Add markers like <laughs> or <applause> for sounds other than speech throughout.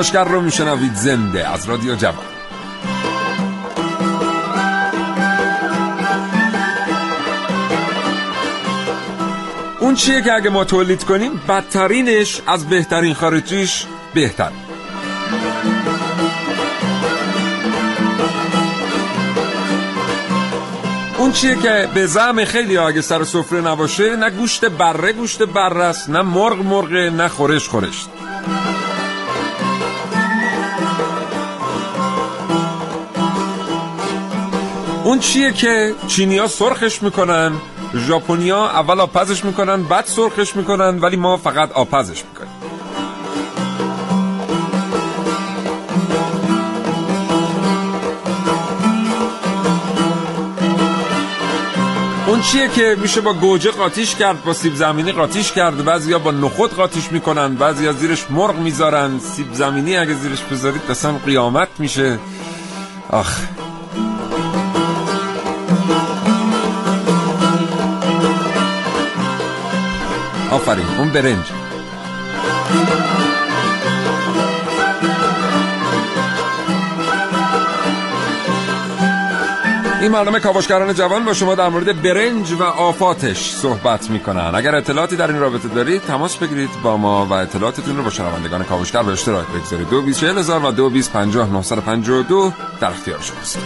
کاوشگر رو میشنوید زنده از رادیو جوان. اون چیه که اگه ما تولید کنیم بدترینش از بهترین خارجیش بهتر اون چیه که به زعم خیلی اگه سر سفره نباشه نه گوشت بره گوشت بره است نه مرغ مرغ نه خورش خورشت. اون چیه که چینیا سرخش می‌کنن ژاپنیا اول آپزش می‌کنن بعد سرخش می‌کنن ولی ما فقط آپزش می‌کنیم. اون چیه که میشه با گوجه قاتیش کرد با سیب زمینی قاتیش کرد بعضیا با نخود قاتیش می‌کنن بعضیا زیرش مرغ می‌ذارن. سیب زمینی اگه زیرش بذارید اصلا قیامت میشه. آخ. آفرین اون برنج. این برنامه کاوشگران جوان با شما در مورد برنج و آفاتش صحبت می‌کنن. اگر اطلاعاتی در این رابطه دارید تماس بگیرید با ما و اطلاعاتتون رو با شنوندگان کاوشگر به اشتراک بگذارید. دو بیس هزار و دو بیس پنجاه و دو در اختیار شماست.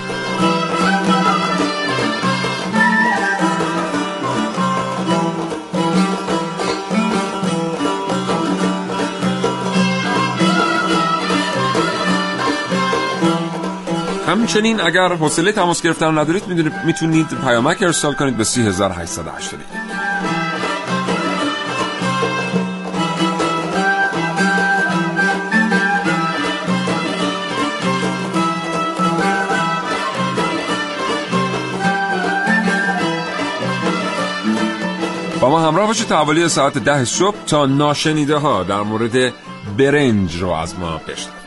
همچنین اگر حوصله تماس گرفتن ندارید می‌تونید پیامک ارسال کنید به 3880 با ما همراه باشید تا حوالی ساعت ده صبح تا ناشنیده ها در مورد برنج رو از ما بشنوید.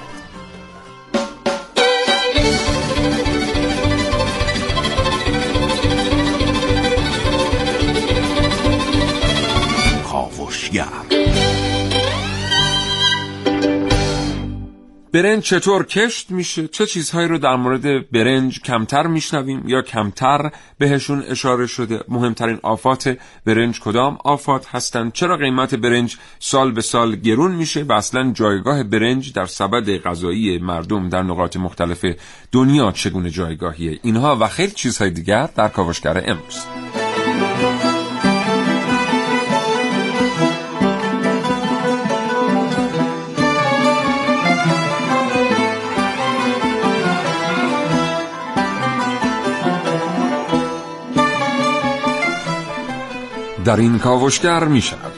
برنج چطور کشت میشه؟ چه چیزهایی رو در مورد برنج کمتر میشنویم یا کمتر بهشون اشاره شده؟ مهمترین آفات برنج کدام آفات هستند؟ چرا قیمت برنج سال به سال گرون میشه و اصلا جایگاه برنج در سبد غذایی مردم در نقاط مختلف دنیا چگونه جایگاهیه؟ اینها و خیلی چیزهای دیگر در کاوشگر امروز. در این کاوشگر می شود.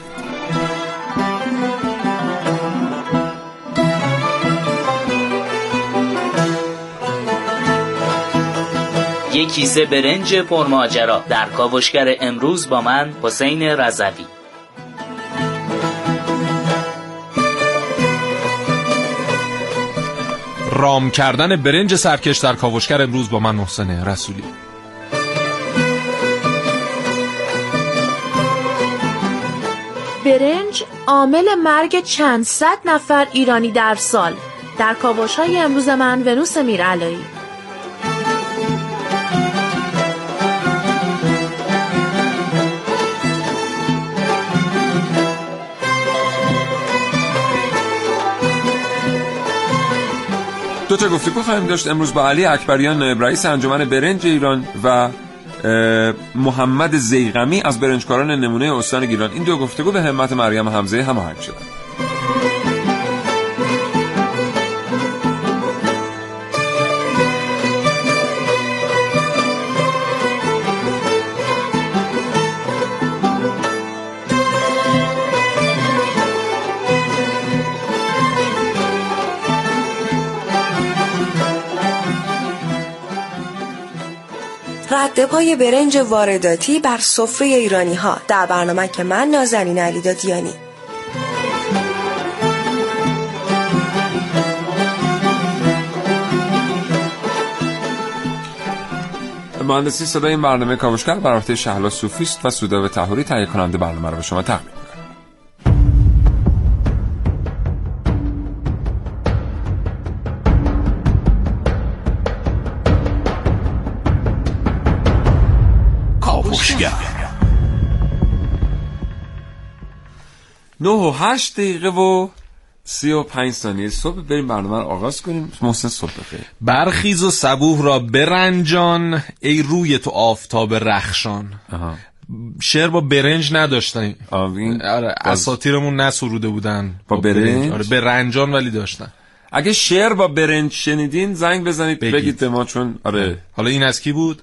یک کیسه برنج پرماجرا در کاوشگر امروز با من حسین رضوی رام کردن برنج سرکش در کاوشگر امروز با من محسن رسولی برنج عامل مرگ چند صد نفر ایرانی در سال. در کاوش های امروز من ونوس میرعلایی. دو تا گفتگو خواهیم داشت. امروز با علی اکبریان رئیس انجمن برنج ایران و محمد زیغمی از برنجکاران نمونه استان گیلان. این دو گفتگو به همت مریم حمزه هماهنگ شدن. رد پای برنج وارداتی بر سفره ایرانی ها در برنامه که من نازنین علی دادیانی. مهندسی صدای این برنامه کاوشگر بر شهلا صوفیست و سودا و تحوری تهیه کننده برنامه رو به شما تقدیم کاوشگر نه و هشت دقیقه و سی و پنج ثانیه صبح. بریم برنامه رو آغاز کنیم. محسن صبح بخیر. برخیز و صبوح را برنجان ای روی تو آفتاب رخشان. آها. شعر با برنج نداشتن آوین آره اساتیرمون نسروده بودن. با برنج؟ آره برنجان ولی داشتن. اگه شعر با برنج شنیدین زنگ بزنید بگید. بگید به ما چون آره. حالا این از کی بود؟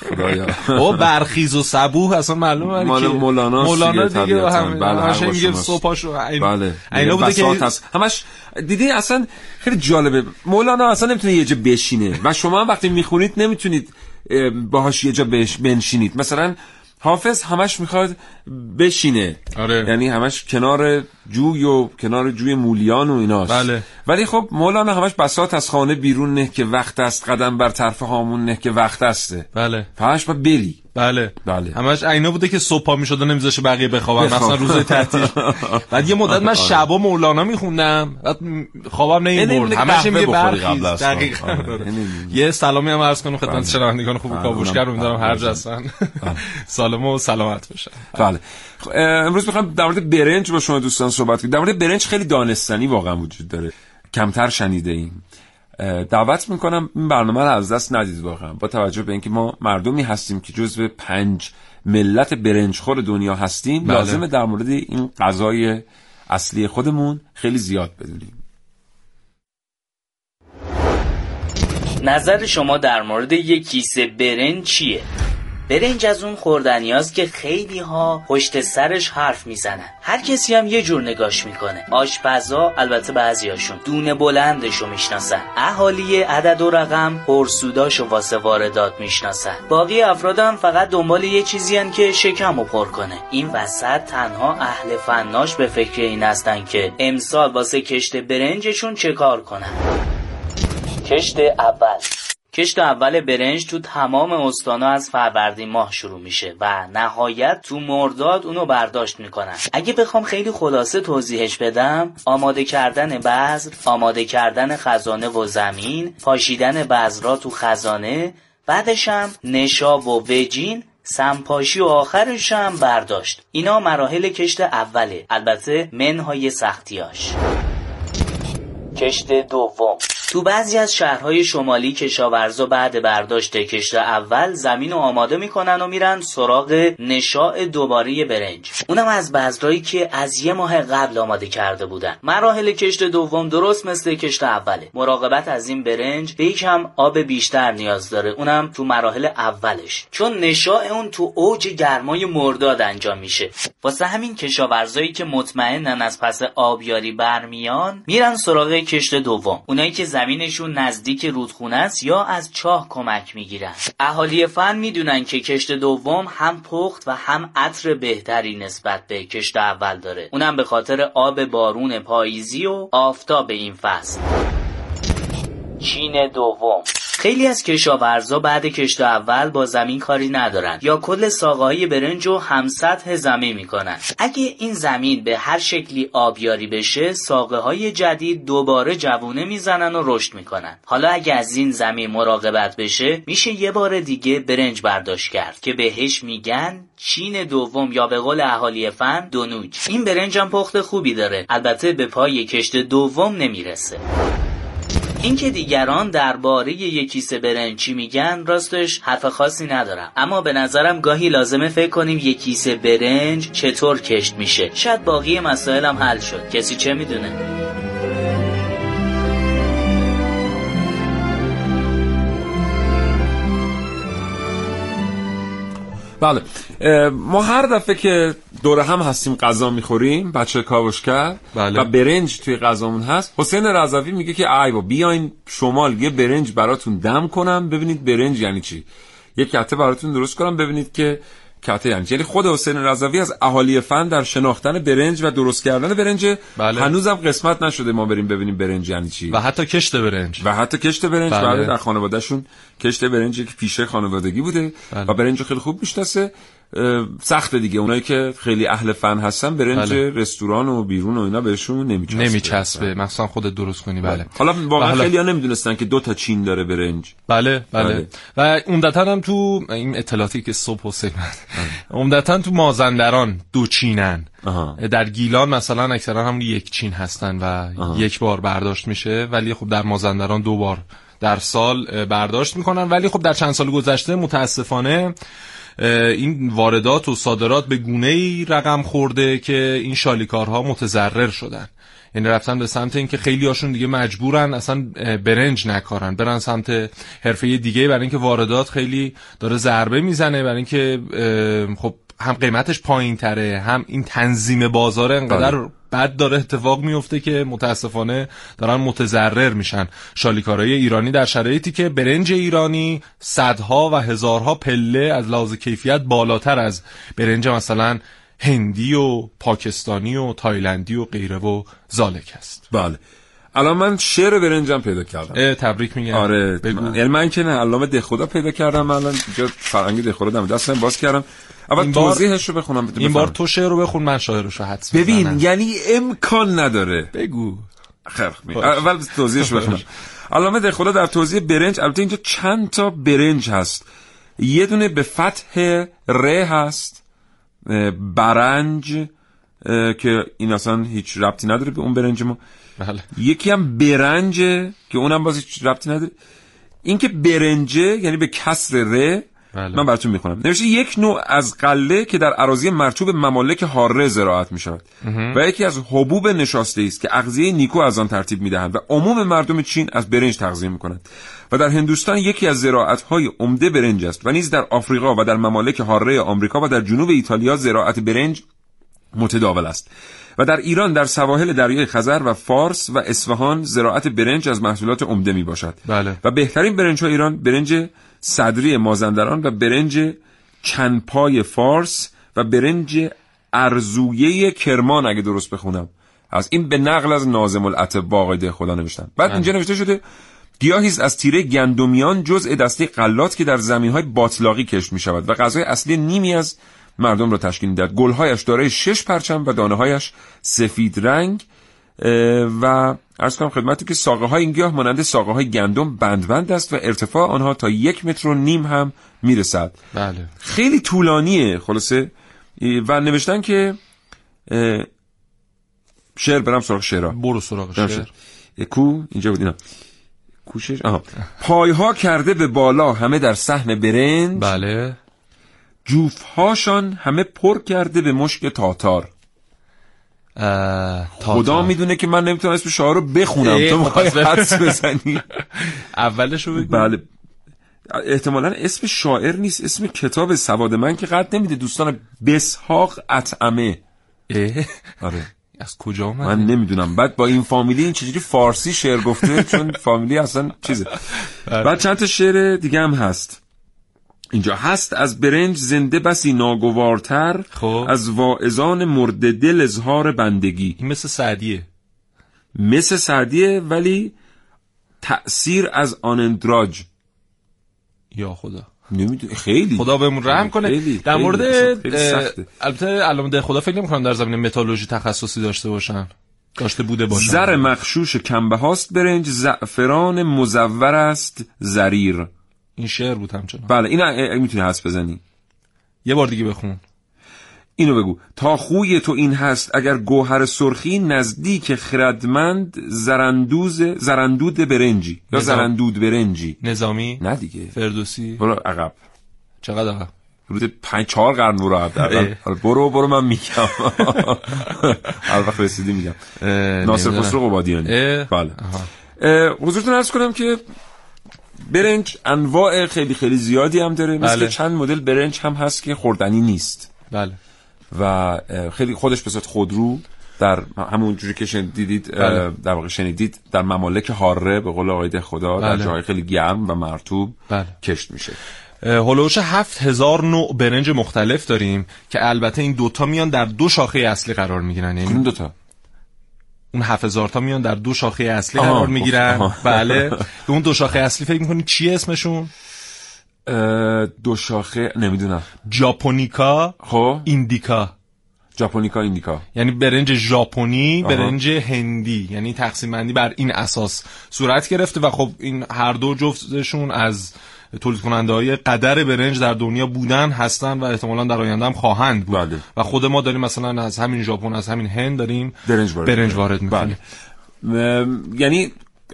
خدایا <laughs> او برخیز و صبوح اصلا معلومه مال مولانا مولانا دیگه. همه بله، همش میگه. صبحاشو این بله اینا بوده که هست. همش دیدی اصلا خیلی جالبه مولانا اصلا نمی‌تونه یه جا بشینه و شما هم وقتی می‌خونید نمی‌تونید اه، باهاش یه جا بنشینید مثلا حافظ همش می‌خواد بشینه. آره. یعنی همش کنار جوی و کنار جوی مولیان و ایناست. بله. ولی خب مولانا همش بساط از خانه بیرون نه که وقت است قدم بر طرف هامون نه که وقت استه بله. همش باید بری. بله. بله. همش عینا بوده که صبح پا می‌شد و نمیذاشه بقیه بخوابن. بخواب. مثلا روز تعطیل. <laughs> بعد یه مدت من آره. شبا مولانا میخوندم. بعد خوابم یعنی نمی‌برد. همش میگه برخیز قبل از خواب. دقیقاً آره. یعنی- یه سلامی هم عرض کنم. خدمت بله. شنوندگان خوب بله، کاوشگر امیدوارم هر جا بله. هستن. <laughs> سالم و سلامت باشن. بله. خب، امروز می‌خوام در مورد برنج با شما دوستان صحبت کنیم در مورد برنج خیلی دانستنی واقعا وجود داره. کمتر شنیده ایم. دعوت می‌کنم این برنامه رو از دست ندید واقعا با توجه به اینکه ما مردمی هستیم که جزو پنج ملت برنجخور دنیا هستیم بله. لازمه در مورد این غذای اصلی خودمون خیلی زیاد بدونیم نظر شما در مورد یک کیسه برنج چیه؟ برنج از اون خوردنیاست که خیلی ها پشت سرش حرف می‌زنن. هر کسی هم یه جور نگاش می‌کنه. آشپزا البته بعضیاشون دونه بلندشو می‌شناسن. اهالی عدد و رقم پرسوداشو واسه واردات می‌شناسن. باقی افراد هم فقط دنبال یه چیزی هن که شکمو پر کنه. این وسط تنها اهل فناش به فکر این هستن که امسال واسه کشت برنجشون چه کار کنن. کشت اول. کشت اول برنج تو تمام استانا از فروردین ماه شروع میشه و نهایت تو مرداد اونو برداشت می‌کنن. اگه بخوام خیلی خلاصه توضیحش بدم آماده کردن بذر آماده کردن خزانه و زمین پاشیدن بذرا تو خزانه بعدش هم نشاب و وجین سمپاشی و آخرش هم برداشت. اینا مراحل کشت اوله البته منهای سختیاش. کشت دوم. تو بعضی از شهرهای شمالی کشاورزا بعد برداشت کشت اول زمین رو آماده می‌کنن و میرن سراغ نشاع دوباره برنج. اونم از بذرایی که از یه ماه قبل آماده کرده بودن. مراحل کشت دوم درست مثل کشت اوله. مراقبت از این برنج به یکم آب بیشتر نیاز داره. اونم تو مراحل اولش. چون نشاع اون تو اوج گرمای مرداد انجام میشه. واسه همین کشاورزایی که مطمئنن از پس آبیاری برمیان میرن سراغ کشت دوم. اونایی که زمینشون نزدیک رودخونه است یا از چاه کمک می‌گیرن. اهالی فن می‌دونن که کشت دوم هم پخت و هم عطر بهتری نسبت به کشت اول داره. اونم به خاطر آب بارون پاییزی و آفتاب این فصل. چین دوم. خیلی از کشاورزا بعد کشت اول با زمین کاری ندارن یا کل ساقه های برنج رو هم سطح زمین می‌کنن. اگه این زمین به هر شکلی آبیاری بشه ساقه های جدید دوباره جوونه می‌زنن و رشد می‌کنن. حالا اگه از این زمین مراقبت بشه میشه یه بار دیگه برنج برداشت کرد که بهش میگن چین دوم یا به قول اهالی فن دونوج این برنج هم پخت خوبی داره. البته به پای کشت دوم نمی‌رسه. اینکه دیگران درباره یک کیسه برنج چی میگن راستش حرف خاصی ندارم. اما به نظرم گاهی لازمه فکر کنیم یک کیسه برنج چطور کشت میشه. شاید باقی مسائل هم حل شد. کسی چه می‌دونه؟ بله. ما هر دفعه که دور هم هستیم غذا می‌خوریم بچه کاوشگر بله. و برنج توی غذامون هست حسین رضوی میگه که ای با بیاین شمال یه برنج براتون دم کنم ببینید برنج یعنی چی یه کته براتون درست کنم ببینید که کته یعنی چی. یعنی خود حسین رضوی از اهالی فن در شناختن برنج و درست کردن برنج بله. هنوزم قسمت نشده ما بریم ببینیم برنج یعنی چی و حتی کشت برنج و حتی کشت برنج بله. بله. در خانوادهشون کشت برنج که پیشه خانوادگی بوده بله. و برنج خیلی خوب می‌شناسه اه، سخته دیگه. اونایی که خیلی اهل فن هستن برنج بله. رستوران و بیرون و اینا بهشون نمیچسبه. نمیچسبه. مثلا خودت درست کنی بله. حالا واقعا حالا- خیلی ها نمی‌دونستن که دو تا چین داره برنج. بله بله. بله. و عمدتا هم تو این اطلاعاتی که صبح حسین عمدتا تو مازندران دو چینن. آها. در گیلان مثلا اکثرا هم یک چین هستن و یک بار برداشت میشه. ولی خب در مازندران دو بار در سال برداشت می‌کنن. ولی خب در چند سال گذشته متاسفانه این واردات و صادرات به گونه ای رقم خورده که این شالیکارها متضرر شدن. یعنی رفتن به سمت اینکه خیلی هاشون دیگه مجبورن اصلا برنج نکارن. برن سمت حرفه دیگه برای اینکه واردات خیلی داره ضربه می‌زنه برای اینکه خب هم قیمتش پایین تره هم این تنظیم بازار انقدر بله. بد داره اتفاق میفته که متاسفانه دارن متضرر میشن. شالیکارای ایرانی در شرایطی که برنج ایرانی صدها و هزارها پله از لحاظ کیفیت بالاتر از برنج مثلا هندی و پاکستانی و تایلندی و غیره و زالک است بله. الان من شعر برنجم پیدا کردم. تبریک میگم. آره. بگو. من- یعنی من که نه علامه دهخدا پیدا کردم. من الان اینجا فرنگی دهخدا دم دستم باز کردم. اول توضیحش رو بخونم این بار. تو شعر رو بخون من شاعرش رو حدس ببین. یعنی امکان نداره. بگو. خیر می- اول توضیحش رو بخونم. <laughs> علامه دهخدا در توضیح برنج البته اینجا چند تا برنج هست. یه دونه به فتح ر هست برنج که این اصلا هیچ ربطی نداره به اون برنج ما بله. یکی هم برنجه که اونم باز هیچ ربطی نداره. این که برنجه یعنی به کسر ر بله. من براتون می‌خونم. نوشته یک نوع از قله که در اراضی مرتوب ممالک هاره زراعت می شود و یکی از حبوب نشاسته است که اغذیه نیکو از آن ترتیب می‌دهند و عموم مردم چین از برنج تغذیه می‌کنند و در هندوستان یکی از زراعت های عمده برنج است و نیز در آفریقا و در ممالک هاره آمریکا و در جنوب ایتالیا زراعت برنج متداول است. و در ایران در سواحل دریای خزر و فارس و اصفهان زراعت برنج از محصولات عمده می باشد بله. و بهترین برنج های ایران برنج صدری مازندران و برنج چندپای فارس و برنج ارزویه کرمان اگه درست بخونم. از این به نقل از نازم الاطباء آقای ده خدا نوشتن بعد اینجا نوشته شده گیاهی از تیره گندمیان جزء دسته غلات که در زمینهای باطلاقی کشت می شود و غذای اصلی نیمی از مردم را تشکیل می‌دهد. گلهایش دارای شش پرچم و دانههایش سفید رنگ و ارز کنم خدمتی که ساقه های این گیاه مانند ساقه های گندم بند بند است و ارتفاع آنها تا یک متر و نیم هم می‌رسد. بله. خیلی طولانیه خلاصه. و نوشتن که شعر برم سراغ شعرها. برو سراغ شعر. شعر. کو؟ اینجا بود اینا. کوشش آها. پایها کرده به بالا همه در صحن برنج. بله. جوفهاشان همه پر کرده به مشک تاتار. خدا. می‌دونه که من نمی‌تونم اسم شعر رو بخونم. تو می‌خوای حدس بزنی؟ <laughs> اولش رو بگو. بله. احتمالا اسم شاعر نیست اسم کتاب سواد من که قد نمیده. دوستان بسحاق اطعمه. آره. از کجا اومد من نمی‌دونم. بعد با این فامیلی این چجوری فارسی شعر گفته؟ چون فامیلی اصلا چیزه. <laughs> بعد چند تا شعر دیگه هم هست. اینجا هست. از برنج زنده بسی ناگوارتر خب. از واعظان مرد دل اظهار بندگی. این مثل سعدیه. مثل سعدیه ولی تأثیر از آنندراج یا خدا. نمی‌دونم خیلی. خدا بهمون رحم کنه. خیلی، در مورد. البته علامه ده خدا فکر نمی‌کنم در زمینه متالورژی تخصصی داشته باشن. داشته بوده باشن. زر مخشوش کمبه هاست برنج. زعفران مزور است. زریر. این شعر بود همچنان. بله این می‌تونی حس بزنی. یه بار دیگه بخون. اینو بگو. تا خوی تو این هست اگر گوهر سرخی نزدیک خردمند زرندوز زرندود برنجی. یا نظام. زرندود برنجی. نظامی؟ نه دیگه. فردوسی؟ برو عقب. چقدر آقا حدود پنج چهار قرن برو عقب. برو برو من میگم. <laughs> هر وقت رسیدی میگم. ناصر. خسرو قبادیانی. بله. حضورتون ارز کنم که برنج انواع خیلی خیلی زیادی هم داره مثل بله. چند مدل برنج هم هست که خوردنی نیست بله و خیلی خودش به صورت خودرو در همون جوری که شن- دیدید اه، بله. در واقع شنیدید در ممالک هاره به قول آقای خدا در بله. جاهای خیلی گرم و مرطوب بله. کشت میشه هلوش هفت هزار نوع برنج مختلف داریم که البته این دوتا میان در دو شاخه اصلی قرار می‌گیرن این یعنی دوتا اون هفت هزار تا میان در دو شاخه اصلی قرار می‌گیرن. بله. <laughs> به اون دو شاخه اصلی فکر می‌کنی چیه اسمشون؟ دو شاخه نمی‌دونم. ژاپونیکا خب. ایندیکا. ژاپونیکا ایندیکا. یعنی برنج ژاپنی برنج هندی. یعنی تقسیم بندی بر این اساس صورت گرفته و خب این هر دو جفتشون از تولید کننده های قدر برنج در دنیا بودن هستن و احتمالا در آینده هم خواهند بود بله. و خود ما داریم مثلا از همین ژاپن از همین هند داریم برنج وارد برنج وارد می‌کنیم بله. م- یعنی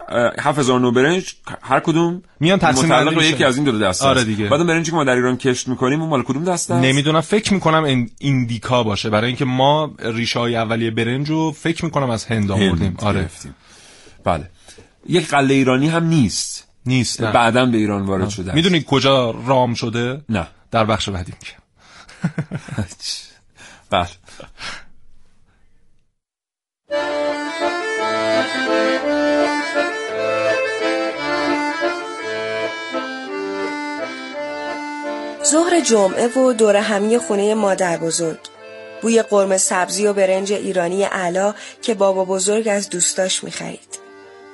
اه، 7000 نو برنج هر کدوم میان تقسیم متعلق به. یکی از این دو دسته آره. دیگه. بعد اون برنجی که ما در ایران کشت می‌کنیم اون مال کدوم دسته است نمی‌دونم فکر می‌کنم این ایندیکا باشه برای اینکه ما ریشه های اولیه برنج رو فکر می‌کنم از هند آوردیم آره گرفتیم. بله یک قله ایرانی هم نیست نیست نه. بعدا به ایران وارد شده. می‌دونی کجا رام شده؟ نه. در بخش بعدی میگم. <laughs> بله. ظهر جمعه و دور همی خونه مادر بزرگ. بوی قرمه سبزی و برنج ایرانی علا که بابا بزرگ از دوستاش می‌خرید.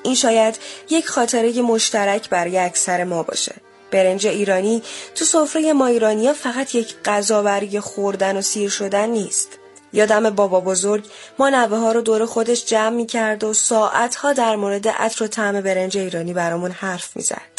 این شاید یک خاطره مشترک برای اکثر ما باشه برنج ایرانی تو سفره ما ایرانیا فقط یک غذا برای خوردن و سیر شدن نیست یادم بابا بزرگ ما نوه ها رو دور خودش جمع می کرد و ساعت ها در مورد عطر و طعم برنج ایرانی برامون حرف می زد.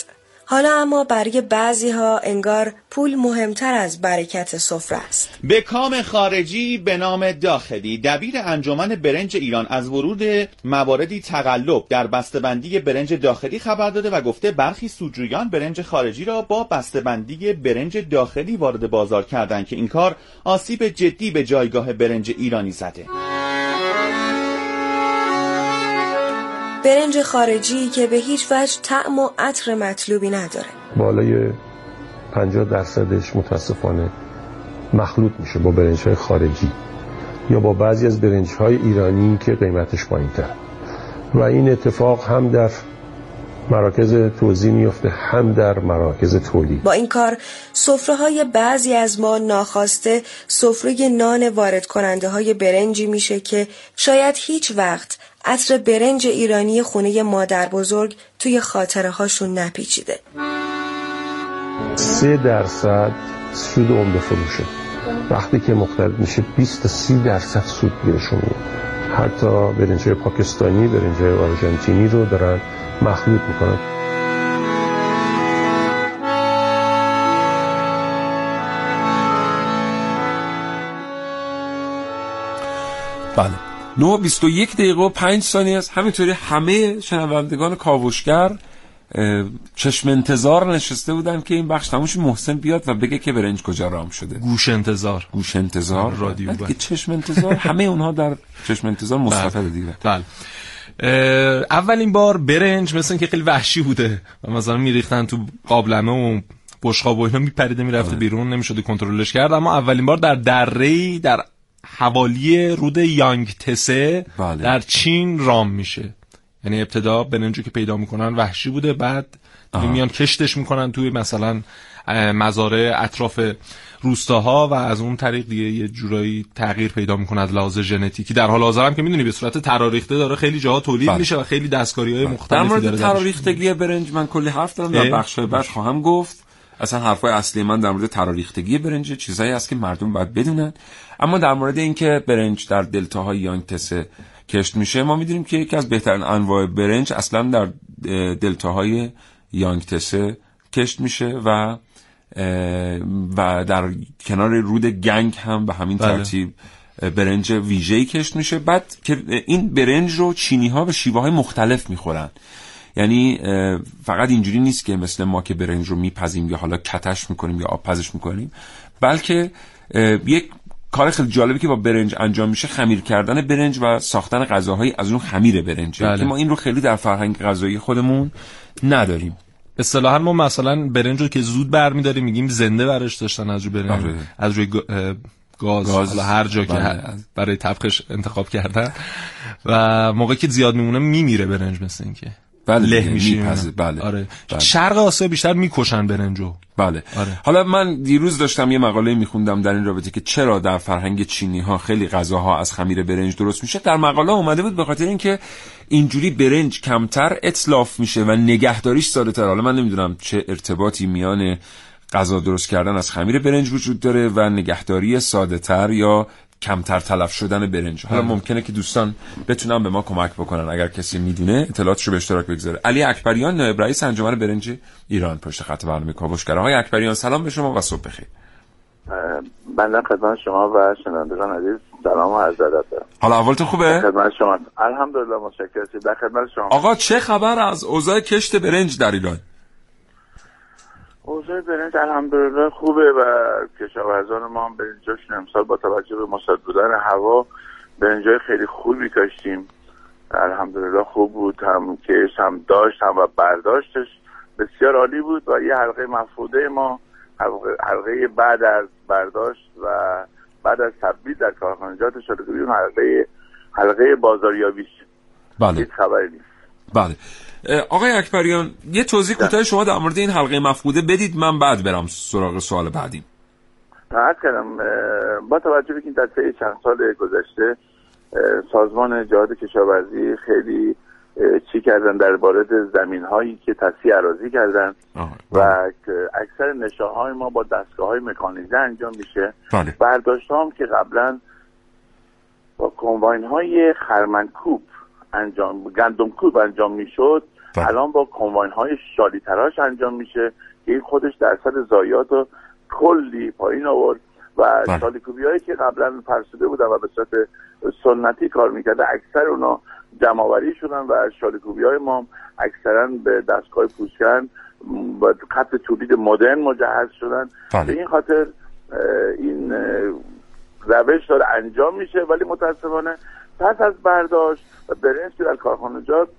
حالا اما برای بعضی ها انگار پول مهمتر از برکت سفره است. به کام خارجی به نام داخلی دبیر انجمن برنج ایران از ورود مواردی تقلب در بسته‌بندی برنج داخلی خبر داده و گفته برخی سودجویان برنج خارجی را با بسته‌بندی برنج داخلی وارد بازار کردند که این کار آسیب جدی به جایگاه برنج ایرانی زده برنج خارجی که به هیچ وجه طعم و عطر مطلوبی نداره. بالای 50 درصدش متاسفانه مخلوط میشه با برنج های خارجی یا با بعضی از برنج های ایرانی که قیمتش پایین تر و این اتفاق هم در مراکز توزیع میفته هم در مراکز تولید با این کار سفره های بعضی از ما ناخواسته سفره نان وارد کننده های برنجی میشه که شاید هیچ وقت عطر برنج ایرانی خونه مادر بزرگ توی خاطره هاشون نپیچیده. سه درصد سود عمده فروشه وقتی که مختلف میشه 20 تا 30 درصد سود گیرشون میاد حتی برنج های پاکستانی برنج های آرژانتینی رو دارن مخلوط می‌کنن. بله. 9 21 دقیقه و 5 ثانیه است. همینطوری همه شنوندگان کاوشگر چشم انتظار نشسته بودن که این بخش تموش محسن بیاد و بگه که برنج کجا رام شده. گوش انتظار. گوش انتظار. رادیو بله. که چشم انتظار. همه اونها در چشم انتظار مستفد دیگه. بله. اولین بار برنج مثل اینکه خیلی وحشی بوده. و مثلا میریختن تو قابلمه و بشقاب و اینا میپریده می‌رفته بیرون نمی‌شده کنترلش کرد. اما اولین بار در دره در حوالی رود یانگ تسه بله. در چین رام میشه یعنی ابتدا برنجو که پیدا می‌کنن وحشی بوده بعد میان کشتش می‌کنن توی مثلا مزارع اطراف روستاها و از اون طریق دیگه یه جورایی تغییر پیدا می‌کنه از لحاظ ژنتیکی در حال حاضر هم که می‌دونی به صورت تراریخته داره خیلی جاها تولید بله. میشه و خیلی دستکاری های در مختلفی مورد داره درش. تراریختگی برنج من کلی حرف دارم در؟ بخش بعد خواهم گفت اصلا حرفای اصلی من در مورد تراریختگی برنج چیزایی است که مردم باید بدونن. اما در مورد اینکه برنج در دلتاهای یانگتسه کشت میشه ما می‌دونیم که یکی از بهترین انواع برنج اصلا در اه، دلتاهای یانگتسه کشت میشه و و در کنار رود گنگ هم به همین بله. ترتیب برنج ویژه‌ای کشت میشه. بعد که این برنج رو چینی ها به شیوه های مختلف می‌خورن. یعنی فقط اینجوری نیست که مثل ما که برنج رو میپزیم یا حالا کتش می‌کنیم یا آب پزش می‌کنیم بلکه یک کار خیلی جالبی که با برنج انجام میشه خمیر کردن برنج و ساختن غذاهایی از اون خمیر برنج بله. که ما این رو خیلی در فرهنگ غذایی خودمون نداریم اصطلاحا ما مثلا برنج رو که زود برمیداریم میگیم زنده برش داشتن از روی برنج آره. از روی گاز, گاز. حالا هر جا که بله. ه- برای طبخش انتخاب کردن و موقعی که زیاد میمونه میمیره برنج مثل این که بله له میپزه، بله. آره. بله. شرق آسیا بیشتر می‌کشن برنجو بله. آره. حالا من دیروز داشتم یه مقاله میخوندم در این رابطه که چرا در فرهنگ چینی ها خیلی غذاها از خمیر برنج درست میشه. در مقاله اومده بود به خاطر اینکه اینجوری برنج کمتر اتلاف میشه و نگهداریش ساده تر. حالا من نمی‌دونم چه ارتباطی میان غذا درست کردن از خمیر برنج وجود داره و نگهداری ساده تر یا کمتر تلف شدن برنج. حالا ممکنه که دوستان بتونن به ما کمک بکنن اگر کسی می‌دونه. اطلاعاتشو به اشتراک بگذاره. علی اکبریان نایب رئیس انجمن برنج ایران. پشت خط برنامه کاوشگرا. های اکبریان سلام به شما و صبح بخیر. بنده خدمت شما و شنوندگان عزیز سلام و عرض حالا اولتون خوبه؟ خدمت شما. الحمدلله متشکرم. در خدمت شما. آقا چه خبر از اوضاع کشت برنج در ایران؟ اوضاع برنج الحمدلله خوبه و کشاورزان ما هم برنجاشون امسال با توجه به مساعد بودن هوا برنجای خیلی خوبی کاشتیم. الحمدلله خوب بود. هم کش هم داشت هم و برداشتش بسیار عالی بود و یه حلقه مفروده ما حلقه بعد از برداشت و بعد از تبدیل در کارخانجات شده حلقه حلقه بازاریابی. بله. خبری نیست. بله. آقای اکبریان یه توضیح کوتاه شما در مورد این حلقه مفقوده بدید من بعد برم سراغ سوال بعدیم. عرض کردم با توجه به این در طی چند سال گذشته سازمان جهاد کشاورزی خیلی چی کردن در بارد زمین هایی که تصیح عراضی کردن و اکثر نشاه های ما با دستگاه های مکانیزه انجام میشه. بله. برداشت هم که قبلا با کمباین های خرمنکوب انجام گندم کوب انجام می‌شد بله. الان با کمباین های شالی تراش انجام میشه که این خودش درصد زایات رو کلی پایین آورد و بله. شالی کوبی هایی که قبلا فرسوده بودن و به صورت سنتی کار می‌کرده اکثر اونا جمعآوری شدن و شالی کوبی های ما اکثرا به دستگاه پوشکن و خط تولید مدرن مجهز شدن بله. به این خاطر این روش داره انجام میشه ولی متاسفانه پس از برداشت و برنج که در کارخانجات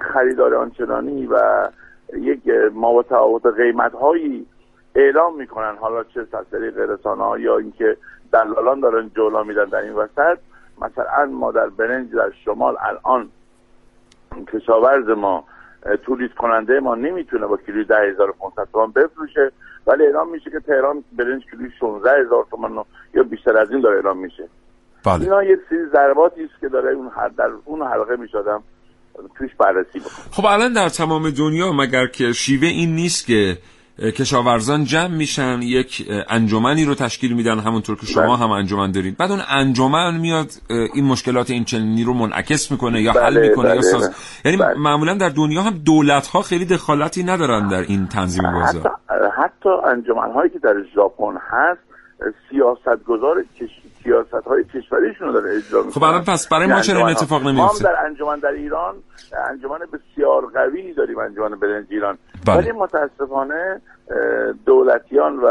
خریدار آنچنانی و یک ما و تفاوت قیمت هایی اعلام می‌کنن. حالا چه از طریق رسانه ها یا اینکه دلالان دارن جولا میدن در این وسط. مثلا ما در برنج در شمال الان کشاورز ما تولید کننده ما نمی‌تونه با کیلوی ده هزار تومن بفروشه ولی اعلام میشه که تهران برنج کیلوی 16 هزار تومن یا بیشتر از این داره اعلام میشه. بله. اینا یک سری ضرباتی است که داره اون حد در اون حلقه می‌شدم. توش بررسی بکنم خب الان در تمام دنیا مگر که شیوه این نیست که کشاورزان جمع میشن یک انجمنی رو تشکیل میدن همونطور که شما بله. هم انجمن دارید بعد اون انجمن میاد این مشکلات این چنینی رو منعکس می‌کنه یا حل بله، می‌کنه یا بله، ساز بله. یعنی بله. معمولا در دنیا هم دولت ها خیلی دخالتی ندارن در این تنظیم حتی بازار حتی انجمن هایی که در ژاپن هست سیاستگزار. سیاست های کشوریشون رو داره اجرا می‌کنه خب الان پس برای ما چرا این اتفاق ما هم نمیفته در انجمن در ایران انجمن بسیار قوی داریم انجمن برنج ایران بله. ولی متاسفانه دولتیان و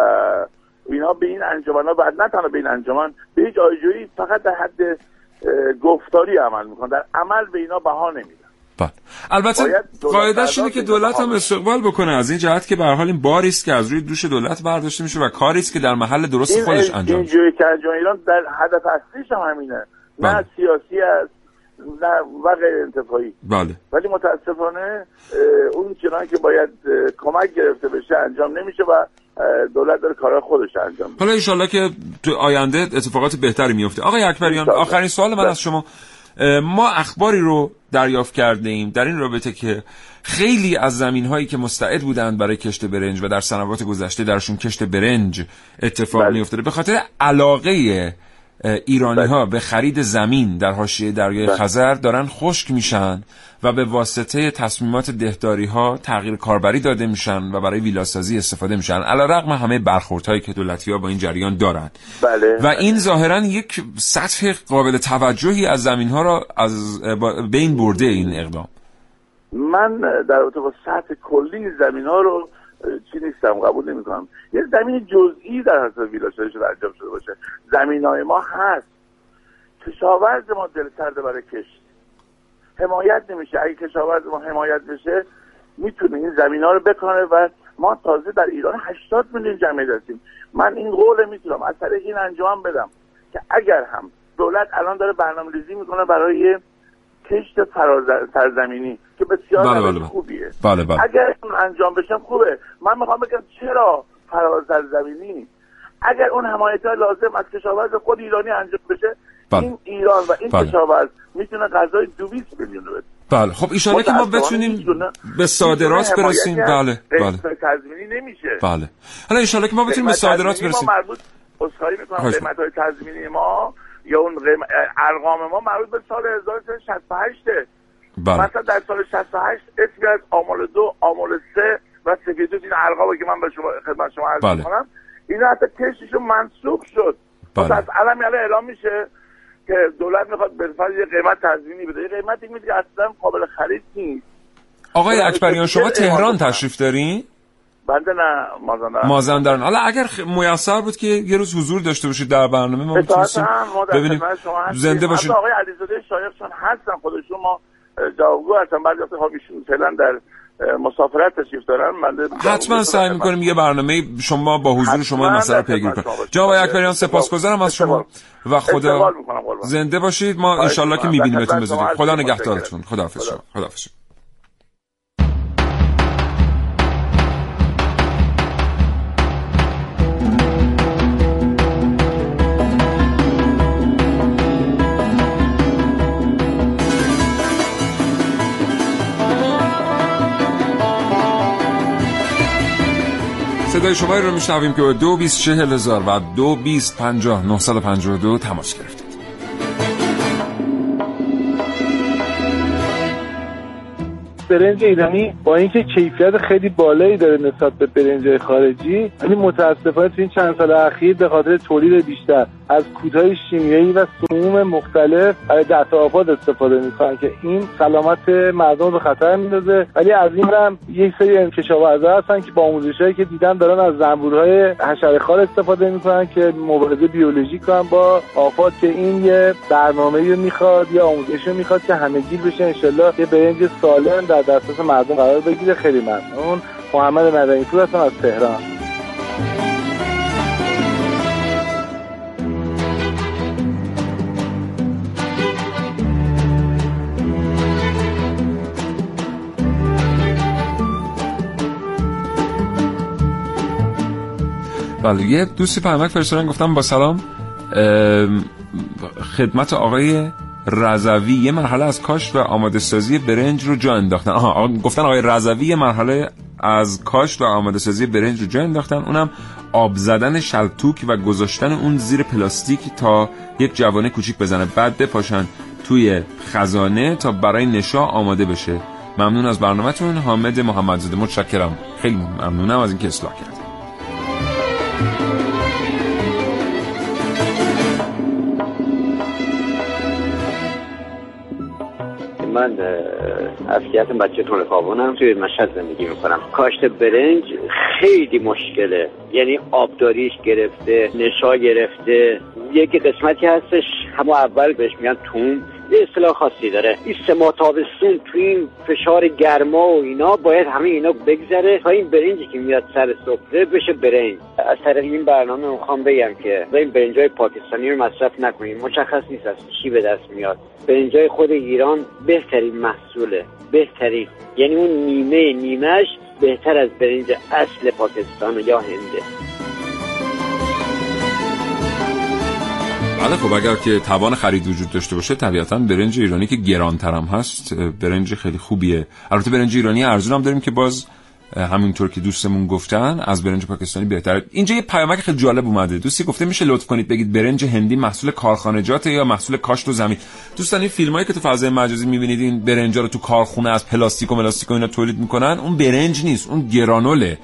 اینا به این انجمن ها بعد نه تنها به این انجمن به هیچ آیجویی فقط در حد گفتاری عمل می‌کنن در عمل به اینا بها نمیدن بله البته قاعدش اینه که دولت هم. استقبال بکنه از این جهت که به هر حال این باری است که از روی دوش دولت برداشته میشه و کاری است که در محل درست خودش انجام میشه اینجوری که انجام ایران در هدف اصلیش هم همینه بله. نه سیاسی است نه و غیر انتفاعی بله ولی متاسفانه اون چنان که باید کمک گرفته بشه انجام نمیشه و دولت داره کارهای خودش انجام میده حالا انشالله که تو آینده اتفاقات بهتری میفته آقای اکبریان. آخرین سوال من بله. از شما ما اخباری رو دریافت کرده ایم در این رابطه که خیلی از زمین هایی که مستعد بودند برای کشت برنج و در سنوات گذشته درشون کشت برنج اتفاق بله. میافتاده به خاطر علاقه ایرانی ها به خرید زمین در حاشیه دریای بله. خزر دارن خشک میشن و به واسطه تصمیمات دهداری ها تغییر کاربری داده میشن و برای ویلاسازی استفاده میشن. علیرغم همه برخوردهایی که دولتی ها با این جریان دارند بله. و این ظاهرا یک سطح قابل توجهی از زمین ها را از بین برده این اقدام. من در رابطه با سطح کلی زمین ها رو چی نیستم قبول نمی کنم یه زمین جزئی در حساب ویلاسازی شده انجام شده باشه. زمین های ما هست. کشاورز ما دل سرده برای کشت. حمایت نمیشه. اگه کشاورز ما حمایت بشه می‌تونه این زمین ها رو بکنه و ما تازه در ایران 80 میلیون جمعیت هستیم. من این قول می‌تونم از طریق این انجام بدم که اگر هم دولت الان داره برنامه ریزی می‌کنه برای کشت سرزمینی که بسیار بله، بله، بله. خوبیه. بله بله. اگر اون انجام بشم خوبه. من می‌خوام بگم چرا فراز سرزمینی اگر اون حمایت لازم از کشاورز خود ایرانی انجام بشه بله. این ایران و این بله. کشاورز می‌تونه غذای 200 میلیون رو بده. بله. خب ایشالا که ما بتونیم به صادرات برسیم. بله بله. تضمینی نمیشه. بله. حالا ایشالا که ما بتونیم به صادرات برسیم. مربوط اصخایی می‌کنم. قیمت های تضمینی ما یا اون ارقام ما مربوط به سال 1368 بله. مثلا در سال 68 اسمی از آمال دو آمال سه و سفیدوس این ارقامی که من به شما خدمت شما عرض بله. می‌کنم اینا حتی کشتشون منسوخ شد بله. از علم اعلام میشه که دولت می‌خواد به یه قیمت تضمینی بده یه قیمتی میده که اصلا قابل خرید نیست آقای اکبریان شما تهران تشریف دارین؟ بنده نه مازندران مازندران. حالا اگر خ... میسر بود که یه روز حضور داشته باشید در برنامه ما می‌تونستیم ببینیم زنده باشید. آقای علیزاده شایق چون هستن خودشون ما جوابگو هستن. بعضی وقت ها ایشون فعلا در مسافرت تشریف دارن حتما سعی می‌کنیم یه برنامه شما با حضور شما مسئله پیگیری کنیم. جناب اکبریان سپاسگزارم از شما و خدا زنده باشید. ما انشالله که میبینیمتون بزودی خدا نگهدارتون. خداحافظ شما. خداحافظ صدای شما رو میشنویم که دو بیست چهل هزار و دو بیست پنجاه نهصد و دو تماس گرفتید. برنج ایرانی با اینکه کیفیت خیلی بالایی داره نسبت به برنج خارجی ولی متاسفانه تو این چند سال اخیر به خاطر تولید بیشتر از کودهای شیمیایی و سموم مختلف برای دستافات استفاده می‌کنن که این سلامت مردم به خطر میندازه. ولی از این هم یک سری کشاورزا هستن که با آموزشهایی که دیدن دارن از زنبورهای حشرهخوار استفاده می‌کنن که مبارزه بیولوژیک کنن با آفات که این یه برنامه رو می‌خواد یا آموزشی می‌خواد که همه گیر بشه انشالله یه برنج سالم در دسترس مردم قرار بگیره. خیلی ممنون. محمد مدنی پور هستم از تهران. بله یه دوستی پیامک فرستادن گفتم با سلام خدمت آقای رضوی یه مرحله از کاشت و آماده سازی برنج رو جا انداختن. آها گفتن آقای رضوی یه مرحله از کاشت و آماده سازی برنج رو جا انداختن. اونم آب زدن شلتوک و گذاشتن اون زیر پلاستیک تا یک جوانه کوچیک بزنه. بعد بپاشن توی خزانه تا برای نشا آماده بشه. ممنون از برنامهتون. حامد محمدزاده متشکرم. خیلی ممنونم از اینکه اصلاح کرد. من اصلیت بچه هم توی مشهد زندگی می‌کنم. کاشت برنج خیلی مشکله. یعنی آبداریش گرفته نشا گرفته. یکی قسمتی هستش همه اول بهش میگن تون یه اصطلاح خاصی داره. این سه ماه تابستون تو این فشار گرما و اینا باید همه اینا بگذره تا این برنجی که میاد سر سفره بشه برنج. طریق این برنامه می‌خوام بگم که این برنج های پاکستانی رو مصرف نکنیم. مشخص نیست از چی به دست میاد. برنج های خود ایران بهترین محصوله. بهترین. یعنی اون نیمه نیمش بهتر از برنج اصل پاکستان یا هنده بله خب اگر که توان خرید وجود داشته باشه طبیعتا برنج ایرانی که گرانتر هم هست برنج خیلی خوبیه. البته برنج ایرانی ارزون هم داریم که باز همونطور که دوستمون گفتن از برنج پاکستانی بهتره. اینجا یه پیامک خیلی جالب اومده. دوستی گفته میشه لطف کنید بگید برنج هندی محصول کارخانجات یا محصول کاشت و زمین. دوستان این فیلمایی که تو فضای مجازی می‌بینید این برنجا رو تو کارخونه از پلاستیک و ملاستیک و اینا تولید می‌کنن اون برنج نیست اون گرانوله.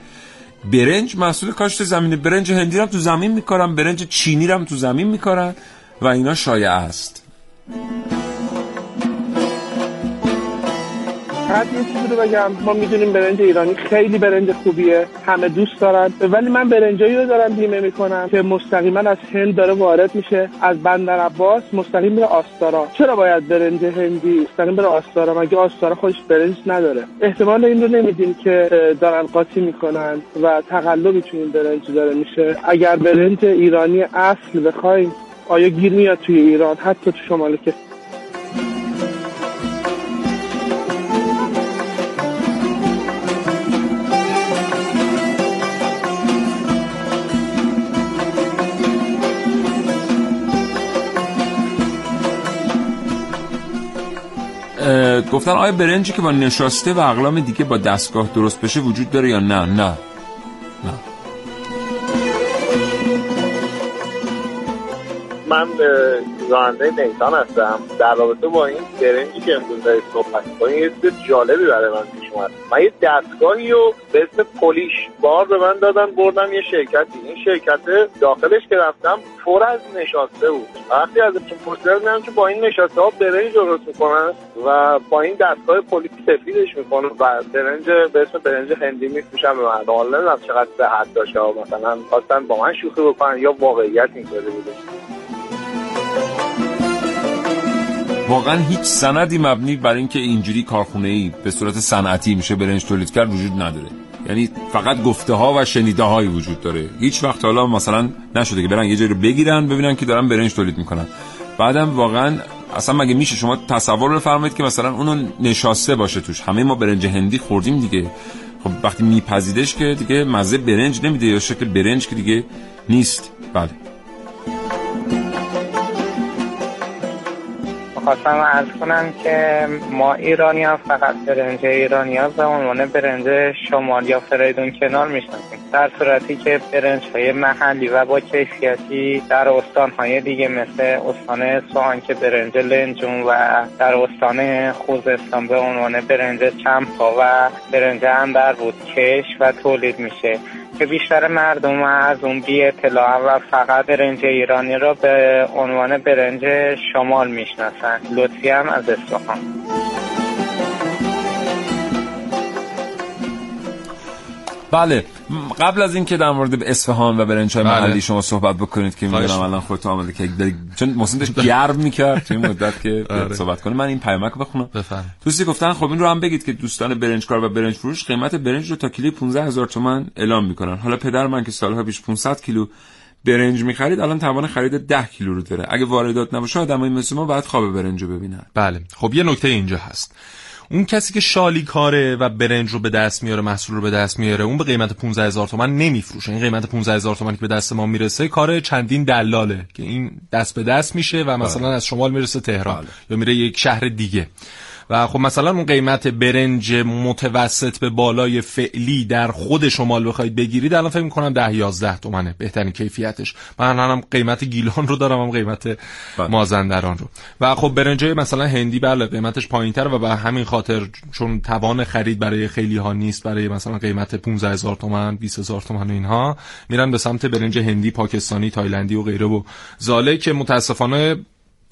برنج محصول کاشت زمینه. برنج هندی هم تو زمین میکارن برنج چینی هم تو زمین میکارن و اینا شایع است. فقط یه چیزی رو بگم. ما می‌دونیم برنج ایرانی خیلی برنج خوبیه همه دوست دارن. ولی من برنجایی رو دارم بیمه می‌کنم که مستقیما از هند داره وارد میشه. از بندر عباس مستقیم به آستارا. چرا باید برنج هندی مستقیم بره آستارا؟ مگه آستارا خودش برنج نداره؟ احتمال این رو نمیدیم که دارن قاطی می‌کنن و تقلبی تو این برنج داره میشه. اگر برنج ایرانی اصل بخوایم آیا گیر میاد توی ایران؟ حتی تو شمال که گفتن آیا برنجی که با نشاسته و اقلام دیگه با دستگاه درست بشه وجود داره یا نه؟ نه. نه. من راننده نیسان هستم. در رابطه با این برنجی که امروز دارید صحبت کنید یه جالبی برای من اومد من یه دستگاهی رو به اسم پلیش بار به من دادن بردم یه شرکتی. این شرکت داخلش که رفتم پر از نشاسته بود. وقتی از پرسیدم که با این نشاسته ها برنج درست می‌کنن و با این دستگاه پلیش سفیدش می‌کنن و برنج به اسم برنج هندی میفروشن به مردم حالا نمی‌دونم چقدر صحت داشته مثلا خواستن با من شوخی بکنن یا واقعیت اینطوری بوده. واقعا هیچ سندی مبنی بر اینکه اینجوری کارخونه ای به صورت صنعتی میشه برنج تولید کرد وجود نداره. یعنی فقط گفته ها و شنیده هایی وجود داره. هیچ وقت حالا مثلا نشده که برن یه جایی رو بگیرن ببینن که دارن برنج تولید می‌کنن. بعدم واقعا اصلا مگه میشه شما تصور بفرمایید که مثلا اونو نشاسته باشه توش. همه ما برنج هندی خوردیم دیگه. خب وقتی میپزیدش که دیگه مزه برنج نمیده یا شکل برنج که دیگه نیست. بله. خواستم ارز کنم که ما ایرانی ها فقط برنج ایرانی ها به عنوان برنج شمال یا فریدون کنار می‌شناسیم. در صورتی که برنج های محلی و با کیفیتی در استان های دیگه مثل استان سوهان که برنج لنجون و در استان خوزستان به عنوان برنج چمپا و برنج انبر بود کش و تولید میشه. که بیشتر مردم از اون بی اطلاع و فقط برنج ایرانی را به عنوان برنج شمال می‌شناسن. لطفی هم از اصفهان. بله. قبل از اینکه در مورد اصفهان و برنج های بله. محلی شما صحبت بکنید که می‌دونم الان خودت آماده که داری چون محسن داشت گرم می‌کرد توی مدت که <laughs> آره. صحبت کنه. من این پیامک رو بخونم. بفرم دوستی گفتن خب این رو هم بگید که دوستان برنجکار و برنج فروش قیمت برنج رو تا کیلو 15 هزار تومن اعلام می‌کنن. حالا پدر من که سالها پیش 500 کیلو برنج می‌خرید الان توان خرید 10 کیلو رو داره. اگه واردات نباشه آدمای مثل ما باید خواب برنج رو ببینن. بله. خب یه نکته اینجا هست. اون کسی که شالی کاره و برنج رو به دست میاره محصول رو به دست میاره اون به قیمت 15 هزار تومن نمیفروشه. این قیمت 15 هزار تومن که به دست ما می‌رسه کار چندین دلاله که این دست به دست میشه و مثلا از شمال می‌رسه تهران یا میره یک شهر دیگه. و خب مثلا اون قیمت برنج متوسط به بالای فعلی در خود شمال بخواید بگیرید الان فکر می‌کنم 10 11 تومنه. بهترین کیفیتش. من هم قیمت گیلان رو دارم هم قیمت مازندران رو. و خب برنج مثلا هندی بله قیمتش پایینتر و به همین خاطر چون توان خرید برای خیلی ها نیست برای مثلا قیمت 15 هزار تومن 20 هزار تومن و اینها میرن به سمت برنج هندی پاکستانی تایلندی و غیره و زاله که متاسفانه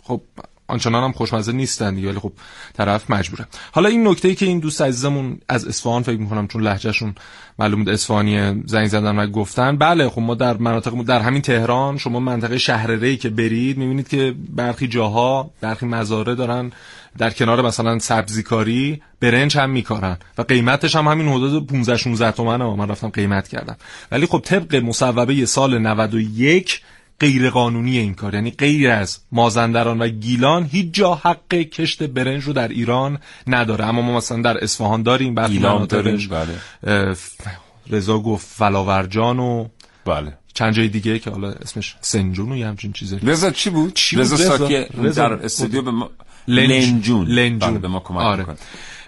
خب آنچنان هم خوشمزه نیستن دیگه ولی خب طرف مجبوره. حالا این نکته ای که این دوست عزیزمون از اصفهان فکر می‌کنم چون لهجهشون معلوم بود اصفهانی زنگ زدن و گفتن. بله خب ما در مناطق در همین تهران شما منطقه شهرره که برید می‌بینید که برخی جاها برخی مزاره دارن در کنار مثلا سبزیکاری برنج هم میکارن و قیمتش هم همین حدود 15 16 تومنه. من رفتم قیمت کردم. ولی خب طبق مصوبه سال 91 غیر قانونی این کار یعنی غیر از مازندران و گیلان هیچ جا حق کشت برنج رو در ایران نداره اما ما مثلا در اصفهان داریم برخی گیلان داریم، بله. رضا گفت فلاورجان و بله چند جای دیگه که حالا اسمش سنجون و یه همچین چیزی رضا چی بود؟ چی رضا؟ ساکی در استودیو به ما لنج- لنجون لنجون. بله، به ما کمک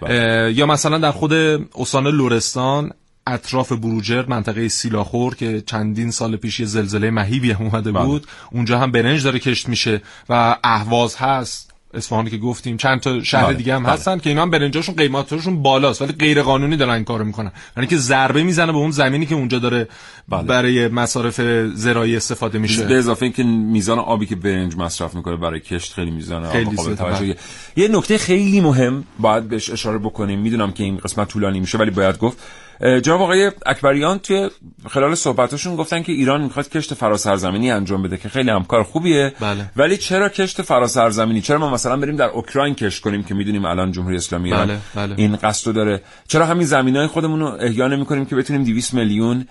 آره. یا مثلا در خود استان لرستان اطراف بروجرد منطقه سیلاخور که چندین سال پیش یه زلزله مهیبی هم اومده بله. بود اونجا هم برنج داره کشت میشه و اهواز هست. اصفهانی که گفتیم چند تا شهر بله، دیگه هم بله. هستن که اینا هم برنجاشون قیمتاشون بالاست ولی غیر قانونی دارن این کارو می‌کنن. یعنی که ضربه می‌زنه به اون زمینی که اونجا داره بله. برای مصارف زراعی استفاده میشه. به اضافه اینکه میزان آبی که برنج مصرف می‌کنه برای کشت خیلی میزان خیلی قابل توجهیه یه نکته خیلی مهم باید بهش اشاره بکنیم. می‌دونم که این قسمت طولانی میشه ولی باید گفت جناب آقای اکبریان توی خلال صحبتاشون گفتن که ایران می‌خواد کشت فراسرزمینی انجام بده که خیلی همکار خوبیه. بله. ولی چرا کشت فراسرزمینی؟ چرا ما مثلا بریم در اوکراین کشت کنیم که می‌دونیم الان جمهوری اسلامی ایران بله، بله. این قصد داره؟ چرا همین زمینای خودمون رو احیا نمی‌کنیم که بتونیم 200 میلیون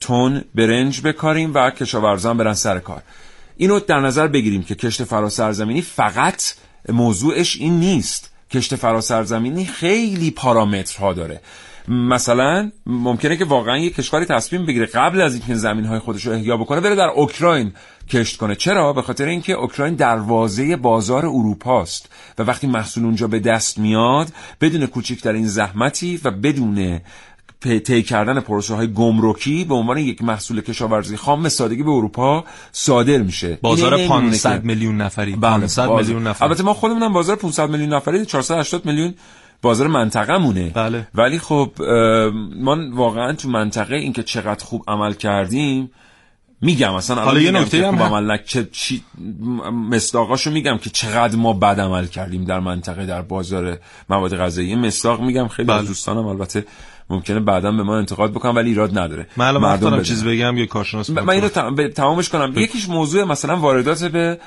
تن برنج بکاریم و کشاورزان برن سر کار؟ اینو در نظر بگیریم که کشت فراسرزمینی فقط موضوعش این نیست. کشت فراسرزمینی خیلی پارامترها داره. مثلا ممکنه که واقعا یک کشوری تصمیم بگیره قبل از اینکه زمین های خودش رو احیا بکنه بره در اوکراین کشت کنه. چرا؟ به خاطر اینکه اوکراین دروازه بازار اروپا است و وقتی محصول اونجا به دست میاد بدون کوچکترین زحمتی و بدون طی کردن پروسه های گمرکی به عنوان یک محصول کشاورزی خام سادگی به اروپا صادر میشه. بازار 500 میلیون نفری. 500 بله، میلیون نفر. البته ما خودمون بازار 500 میلیون نفری 480 میلیون بازار منطقه مونه بله. ولی خب ما واقعا تو منطقه اینکه چقدر خوب عمل کردیم میگم اصلا حالا یه نکته هم عمل چی مصداقاشو میگم که چقدر ما بد عمل کردیم در منطقه در بازار مواد غذایی. مصداق میگم خیلی بله. دوستانم البته ممکنه بعدا به ما انتقاد بکنم ولی ایراد نداره. من مردم چیز بگم یه کارشناس من اینو تمامش کنم. یکیش موضوع مثلا واردات به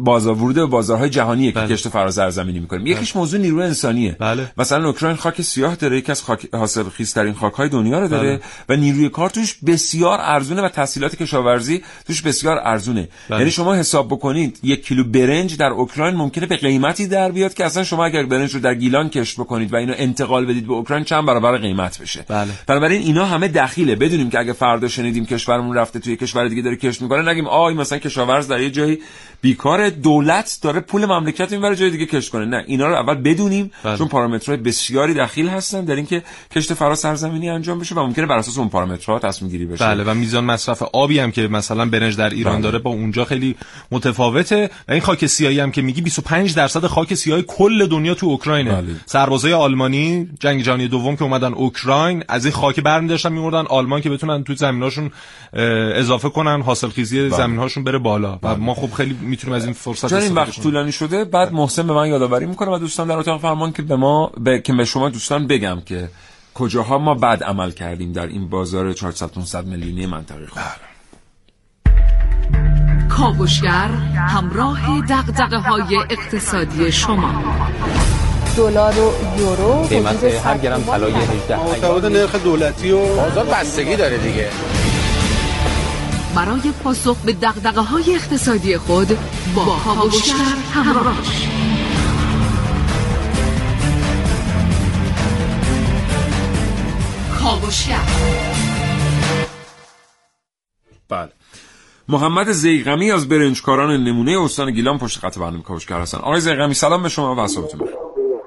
بازار ورود به بازارهای جهانیه که بله. کشت فراز زمینی می‌کنیم بله. یکیش موضوع نیروی انسانیه بله. مثلا اوکراین خاک سیاه داره یکی از خاک حاصل خیزترین خاکهای دنیا رو داره بله. و نیروی کار توش بسیار ارزونه و تحصیلات کشاورزی توش بسیار ارزونه بله. یعنی شما حساب بکنید یک کیلو برنج در اوکراین ممکنه به قیمتی در بیاد که اصلا شما اگر برنج رو در گیلان کشت بکنید و اینو انتقال بدید به اوکراین چند برابر قیمت بشه بله. بنابراین اینا همه دخیله بدونیم که اگه فردا شنیدیم کشورمون رفته توی کشور دیگه داره کشت می‌کنه نگیم آی مثلا کشاورز در یه جایی بیکار دولت داره پول مملکت این جای دیگه کشت کنه نه اینا رو اول بدونیم بله. چون پارامترهای بسیاری دخیل هستن در اینکه کشت فرا سرزمینی انجام بشه و ممکنه بر اساس اون پارامترها تصمیم گیری بشه بله و میزان مصرف آبی هم که مثلا برنج در ایران بله. داره با اونجا خیلی متفاوته و این خاک سیاهی هم که میگی 25 درصد خاک سیاه کل دنیا تو اوکراینه بله. سربازای آلمانی جنگ جهانی دوم که اومدن اوکراین از این خاک برمی‌داشتن میمردن آلمان که بتونن تو زمیناشون اضافه کنن حاصل خیزی بله. زمینهاشون بره بالا و بله. ما خب خیلی می‌تونیم از این فرصت چون این وقت طولانی شده بعد محسن به من یادآوری می‌کنه و دوستان در اتاق فرمان که به ما به... که به شما دوستان بگم که کجاها ما بد عمل کردیم در این بازار 400 500 میلیونی منطقه خود. کاوشگر همراه دغدغه های اقتصادی شما. دلار و یورو. قیمت هر گرم طلای 18 متفاوت نرخ دولتی و بازار بستگی داره دیگه. برای پاسخ به دقدقه های اقتصادی خود با کاوشگر همراه کاوشگر بله. محمد زیغمی از برنجکاران نمونه استان گیلان پشت خط برنامه کاوشگر هستن. آقای زیغمی سلام به شما و صحبتون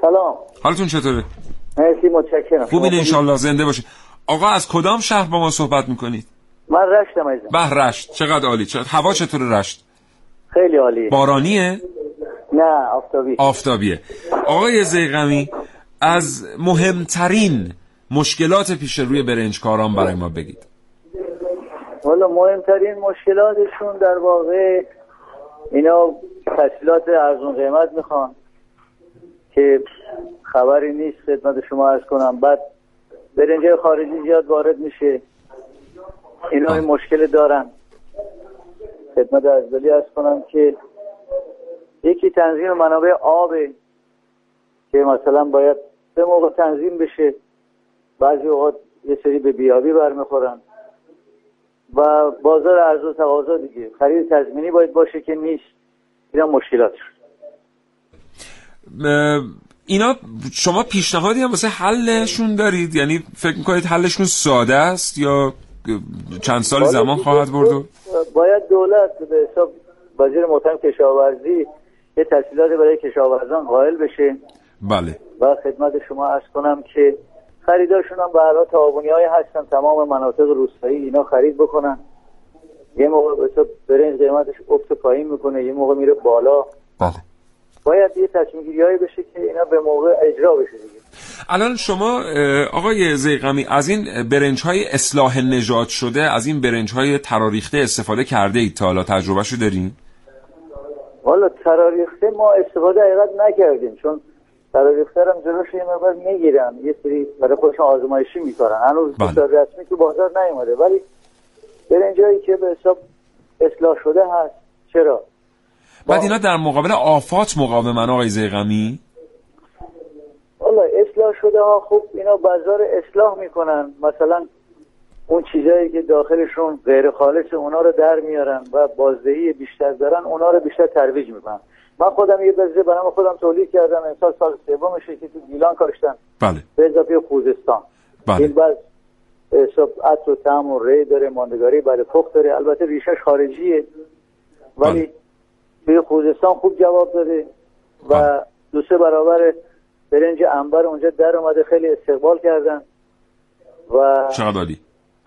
سلام. حالتون چطوره؟ مرسی متشکرم. خوبین انشالله زنده باشید آقا از کدام شهر با ما صحبت می‌کنید؟ من رشتم عزیزم به رشت. چقدر عالی. چقدر هوا چطور رشت. خیلی عالی. بارانیه؟ نه آفتابی. آفتابیه. آقای زیغمی از مهمترین مشکلات پیش روی برنجکاران برای ما بگید. والا مهمترین مشکلاتشون در واقع اینا تحصیلات ارزون قیمت می‌خوان که خبری نیست خدمت شما ارز کنم. بعد برنج خارجی زیاد وارد میشه. اینا این مشکل دارن. خدمت ازدالی از کنم که یکی تنظیم منابع آب که مثلا باید به موقع تنظیم بشه. بعضی اوقات یه سری به بیابی برمیخورن. و بازار ارز و تقاضا دیگه. خرید تضمینی باید باشه که نیست. اینا مشکلات اینا شما پیشنهادی هم واسه حلشون دارید؟ یعنی فکر می‌کنید حلشون ساده است یا چند سال زمان خواهد برد باید دولت به حساب وزیر محترم کشاورزی یه تحصیلات برای کشاورزان قائل بشه. بله. و خدمت شما ارز کنم که خریدارشون هم به تعاونی های هستن. تمام مناطق روستایی اینا خرید بکنن. یه موقع به برنج قیمتش افت پایین می‌کنه یه موقع میره بالا. بله. باید یه تصمیم بشه که اینا به موقع اجرا بشه دیگه. الان شما آقای زیقمی از این برنج های اصلاح نجات شده از این برنج های تراریخته استفاده کرده اید تا حالا؟ تجربه شو دارین؟ والا تراریخته ما استفاده حقیقت نکردیم چون تراریخته هم جلوش یه مقدار می‌گیرن یه سری برای خودشون آزمایشی می‌کنن هنوز بله. رسمی تو بازار نیومده ولی برنجایی که به حساب اصلاح شده هست. چرا؟ بعد اینا در مقابل آفات مقاومن آقای زیغمی؟ والا اصلاح شده ها خوب اینا بازار اصلاح می‌کنن. مثلا اون چیزایی که داخلشون غیر خالص اونا رو در میارن و بازدهی بیشتر دارن اونا رو بیشتر ترویج می‌کنن. من خودم یه بزه برام خودم تولید کردم. امسال سال سومشه که تو گیلان کاشتم. بله. به اضافه خوزستان. بله. این بعد حساب عطر و طعم و ری داره ماندگاری برای پخت داره. البته ریشش خارجیه. ولی توی خوزستان خوب جواب داده و دو سه برابر برنج انبر اونجا در اومده خیلی استقبال کردن و چقدر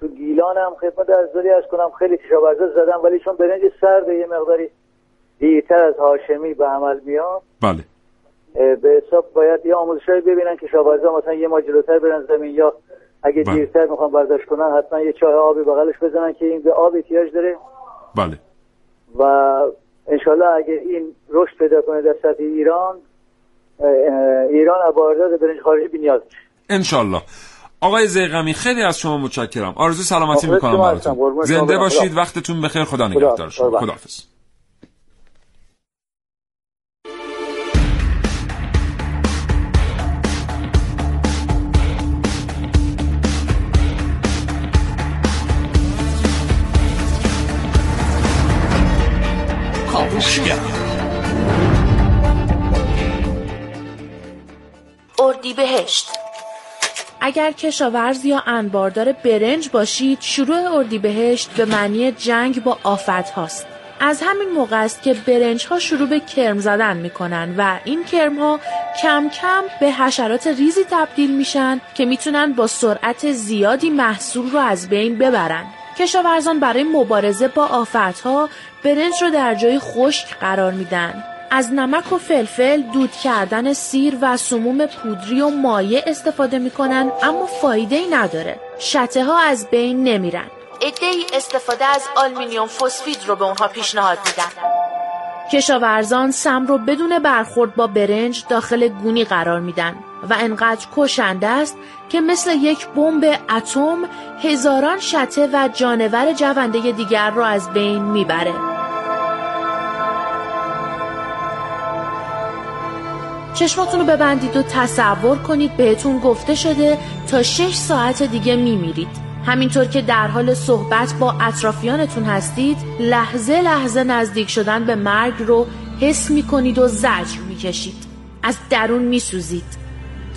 تو گیلان هم خدمت ارزداری از کنم خیلی کشاورزا زدن ولی چون برنج سرده یه مقداری دیرتر از هاشمی به عمل میاد بله. به حساب باید یه آموزشایی ببینن کشاورزا مثلا یه ما جلوتر برن زمین یا اگه بله. دیرتر می‌خوان برداشت کنن حتما یه چاه آبی بغلش بزنن که این به آب احتیاج داره. بله. و انشالله اگه این رشد پیدا کنه در سطح ایران ایران از واردات برنج خارجی بی‌نیاز میشه. انشالله آقای زیغمی خیلی از شما متشکرم. آرزو سلامتی می‌کنم براتون. زنده. باشید. وقتتون بخیر. خدا. نگهدار شما. خداحافظ. اردیبهشت اگر کشاورز یا انباردار برنج باشید شروع اردیبهشت به معنی جنگ با آفت هاست. از همین موقع است که برنج ها شروع به کرم زدن می‌کنن و این کرم ها کم کم به حشرات ریزی تبدیل میشن که می‌تونن با سرعت زیادی محصول رو از بین ببرن. کشاورزان برای مبارزه با آفت ها برنج رو در جای خشک قرار میدن. از نمک و فلفل دود کردن سیر و سموم پودری و مایع استفاده می‌کنن اما فایده ای نداره. شته ها از بین نمیرن. ای استفاده از آلمینیوم فسفید رو به اونها پیشنهاد میدن. کشاورزان سم رو بدون برخورد با برنج داخل گونی قرار میدن و انقدر کشنده است که مثل یک بمب اتم هزاران شته و جانور جونده دیگر رو از بین می‌بره. چشماتون رو ببندید و تصور کنید بهتون گفته شده تا 6 ساعت دیگه میمیرید. همینطور که در حال صحبت با اطرافیانتون هستید لحظه لحظه نزدیک شدن به مرگ رو حس می‌کنید و زجر می‌کشید. از درون میسوزید.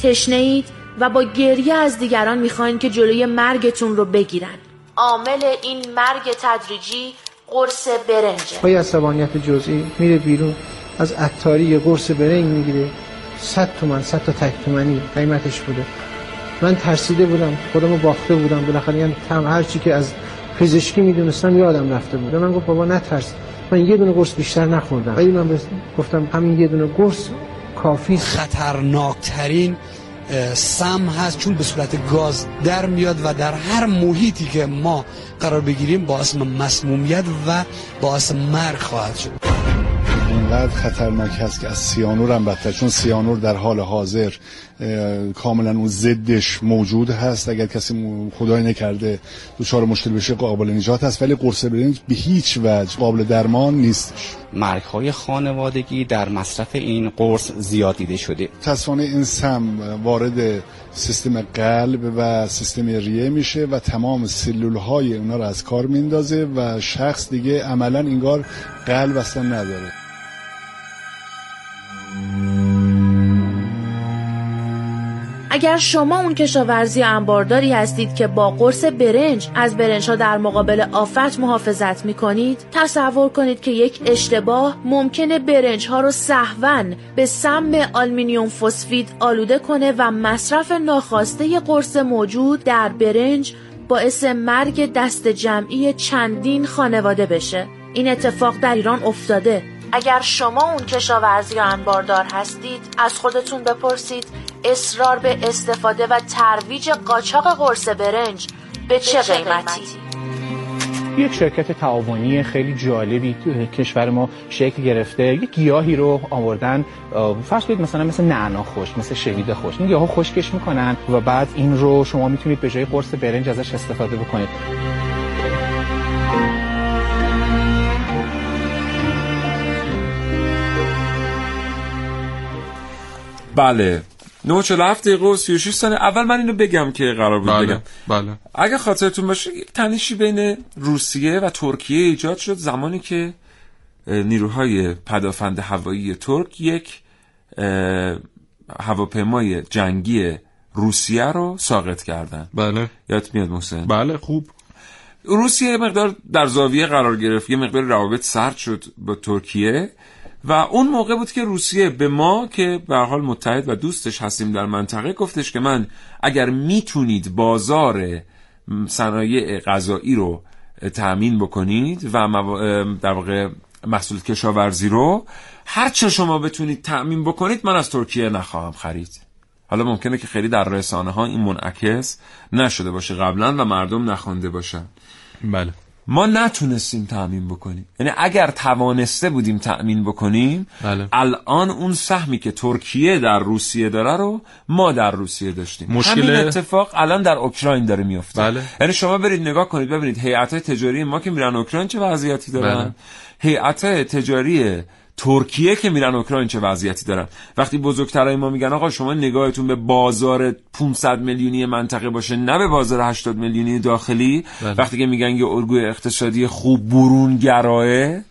تشنه اید و با گریه از دیگران می‌خواین که جلوی مرگتون رو بگیرن. عامل این مرگ تدریجی قرص برنجه. با یه عصبانیت جزئی میره بیرون از عطاری قرص برنج می‌گیره. صد تومن صد تا تک تومنی قیمتش بوده. من ترسیده بودم خودمو باخته بودم. بالاخره یعنی تم هر چی که از پزشکی می‌دونستم یادم رفته بود. من گفت بابا نترس. من یه دونه قرص بیشتر نخوردم. ولی من گفتم همین یه دونه قرص کافی خطرناکترین سم هست. چون به صورت گاز در میاد و در هر محیطی که ما قرار بگیریم باعث مسمومیت و باعث مرگ خواهد شد. اینقدر خطرناک هست که از سیانور هم بدتر چون سیانور در حال حاضر کاملا اون ضدش موجود هست. اگر کسی خدای نکرده دچار مشکل بشه قابل نجات هست ولی قرص برنج به هیچ وجه قابل درمان نیستش. مرگ های خانوادگی در مصرف این قرص زیاد دیده شده. تصفانه این سم وارد سیستم قلب و سیستم ریه میشه و تمام سلول های اونا رو از کار میندازه و شخص دیگه عملا انگار قلب اصلا نداره. اگر شما اون کشاورزی انبارداری هستید که با قرص برنج از برنج ها در مقابل آفت محافظت می کنید تصور کنید که یک اشتباه ممکنه برنج ها رو سهون به سم آلمینیوم فسفید آلوده کنه و مصرف ناخواسته قرص موجود در برنج باعث مرگ دست جمعی چندین خانواده بشه. این اتفاق در ایران افتاده. اگر شما اون کشاورزی یا انباردار هستید از خودتون بپرسید اصرار به استفاده و ترویج قاچاق قرص برنج به چه قیمتی؟ یک شرکت تعاونی خیلی جالبی تو کشور ما شکل گرفته. یک گیاهی رو آوردن فرض کنید مثلا مثل نعنا خشک مثل شوید خشک. این گیاها خشکش می‌کنن و بعد این رو شما می‌تونید به جای قرص برنج ازش استفاده بکنید. بله. 947 دقیقه و 36 ثانیه. اول من اینو بگم که قرار بود بله، بگم. بله. اگه خاطرتون باشه تنشی بین روسیه و ترکیه ایجاد شد زمانی که نیروهای پدافند هوایی ترک یک هواپیمای جنگی روسیه رو ساقط کردن بله. یادت میاد محسن؟ بله خوب. روسیه یه مقدار در زاویه قرار گرفت یه مقدار روابط سرد شد با ترکیه. و اون موقع بود که روسیه به ما که به حال متحد و دوستش هستیم در منطقه گفتش که من اگر می‌تونید بازار صنایع غذایی رو تأمین بکنید و در واقع محصول کشاورزی رو هر چه شما بتونید تأمین بکنید من از ترکیه نخواهم خرید. حالا ممکنه که خیلی در رسانه ها این منعکس نشده باشه قبلا و مردم نخوانده باشن. بله. ما نتونستیم تأمین بکنیم یعنی اگر توانسته بودیم تأمین بکنیم بله. الان اون سهمی که ترکیه در روسیه داره رو ما در روسیه داشتیم مشکل- همین اتفاق الان در اوکراین داره میفته بله. یعنی شما برید نگاه کنید ببینید هیئت تجاری ما که میرن اوکراین چه وضعیتی دارن بله. هیئت تجاری ترکیه که میرن اوکراین چه وضعیتی دارن؟ وقتی بزرگترای ما میگن آقا شما نگاهتون به بازار 500 میلیونی منطقه باشه نه به بازار 80 میلیونی داخلی. بله. وقتی که میگن یه الگوی اقتصادی خوب برون گرایه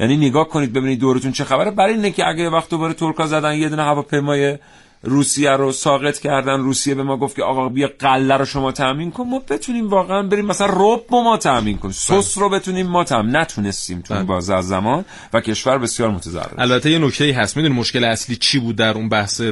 یعنی نگاه کنید ببینید دورتون چه خبره. برای اینه که اگه وقت دوباره ترکا زدن یه دونه هواپیمای روسیه رو ساقط کردن. روسیه به ما گفت که آقا بیا قله رو شما تامین کن. ما بتونیم واقعا بریم مثلا رب رو ما تامین کن سس رو بتونیم ما تامین نتونستیم تو این بازه از زمان و کشور بسیار متضرر البته یه نکته هست. می‌دونی مشکل اصلی چی بود در اون بحث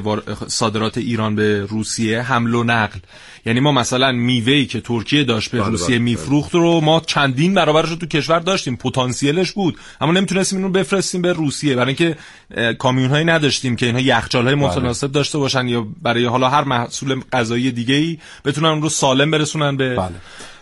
صادرات ایران به روسیه؟ حمل و نقل. یعنی ما مثلا میوه‌ای که ترکیه داشت به بله، روسیه بله، میفروخت رو ما چندین برابرش رو تو کشور داشتیم. پتانسیلش بود. اما نمی‌تونستیم اینو بفرستیم به روسیه. برای اینکه کامیون هایی نداشتیم که اینها یخچال های متناسب داشته باشن یا برای حالا هر محصول غذایی دیگه ای بتونن اون رو سالم برسونن به اه،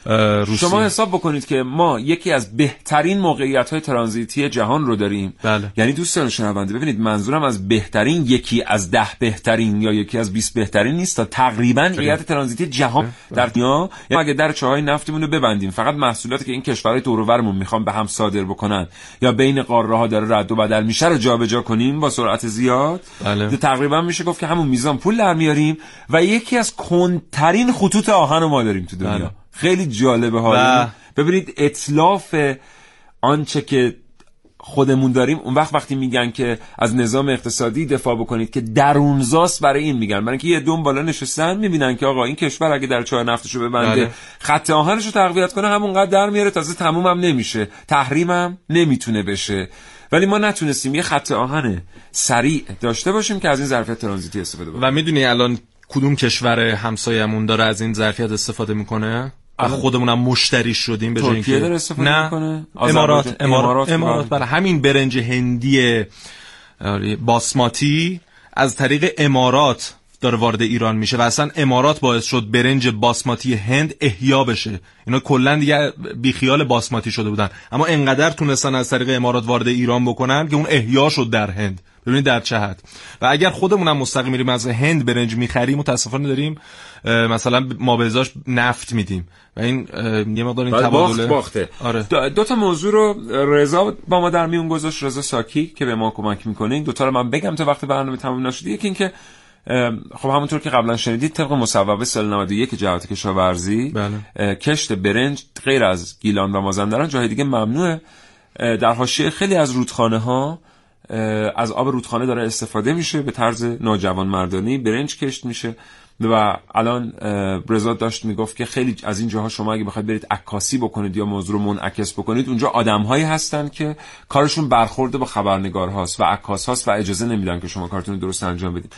روسیه شما حساب بکنید که ما یکی از بهترین موقعیت های ترانزیتی جهان رو داریم بله. یعنی دوستان شنونده ببینید منظورم از بهترین یکی از ده بهترین یا یکی از 20 بهترین نیست تا تقریبا موقعیت ترانزیتی جهان در دنیا یعنی اگه در چاهای نفتمون رو ببندیم فقط محصولاتی که این کشورهای دور می‌خوان به هم صادر بکنن یا بین قاره ها داره رد و بدل میشه رو جابجا کنیم با سرعت زیاد بله. تقریبا میشه گفت که همون میزان پول در میاریم و یکی از کندترین خطوط آهن رو ما داریم تو دنیا بله. خیلی جالبه حالا. ببینید اطلاف آنچه که خودمون داریم اون وقت وقتی میگن که از نظام اقتصادی دفاع بکنید که درونزاست برای این میگن. برای اینکه یه دوم بالا نشستن می‌بینن که آقا این کشور اگه در چاه نفتشو ببنده بله. خط آهنشو تقویت کنه همونقدر در میاره. تازه تمومم نمیشه. تحریمم نمی‌تونه بشه. ولی ما نتونستیم یه خط آهن سریع داشته باشیم که از این ظرفیت ترانزیتی استفاده بکنیم. و می‌دونی الان کدوم کشور همسایمون داره از این ظرفیت استفاده می‌کنه؟ و الان- خودمونم مشتری شدیم به جای اینکه- داره استفاده نه می‌کنه؟ امارات امارات امارات امارات بله. برای همین برنج هندی آره، باسماتی از طریق امارات داره وارد ایران میشه و اصلا امارات باعث شد برنج باسماتی هند احیا بشه. اینا کلا دیگه بیخیال باسماتی شده بودن. اما انقدر تونستن از طریق امارات وارد ایران بکنن که اون احیا شد در هند. ببینید در چه حد. و اگر خودمونم مستقیم میریم از هند برنج می‌خریم متاسفانه داریم مثلا ما به ازاش نفت میدیم. و این یه مقدار این باخت تبادله باخته. آره. دو, تا موضوع رو رضا با ما در میون گذاشت رضا ساکی که به ما کمک می‌کنه. این دو تا رو من بگم تا وقت برنامه تموم نشده. یکی اینکه خب همونطور که قبلا شنیدید طبق مصوبه سال 91 جهات کشاورزی بله. کشت برنج غیر از گیلان و مازندران جای دیگه ممنوعه در حاشیه خیلی از رودخانه ها از آب رودخانه داره استفاده میشه به طرز ناجوان مردانی برنج کشت میشه و الان رضا داشت می‌گفت که خیلی از این جاها شما اگه بخواید برید عکاسی بکنید یا موضوع رو منعکس بکنید اونجا آدمهایی هستن که کارشون برخورده با خبرنگار هاست و عکاس هاست و اجازه نمیدن که شما کارتون درست انجام بدید.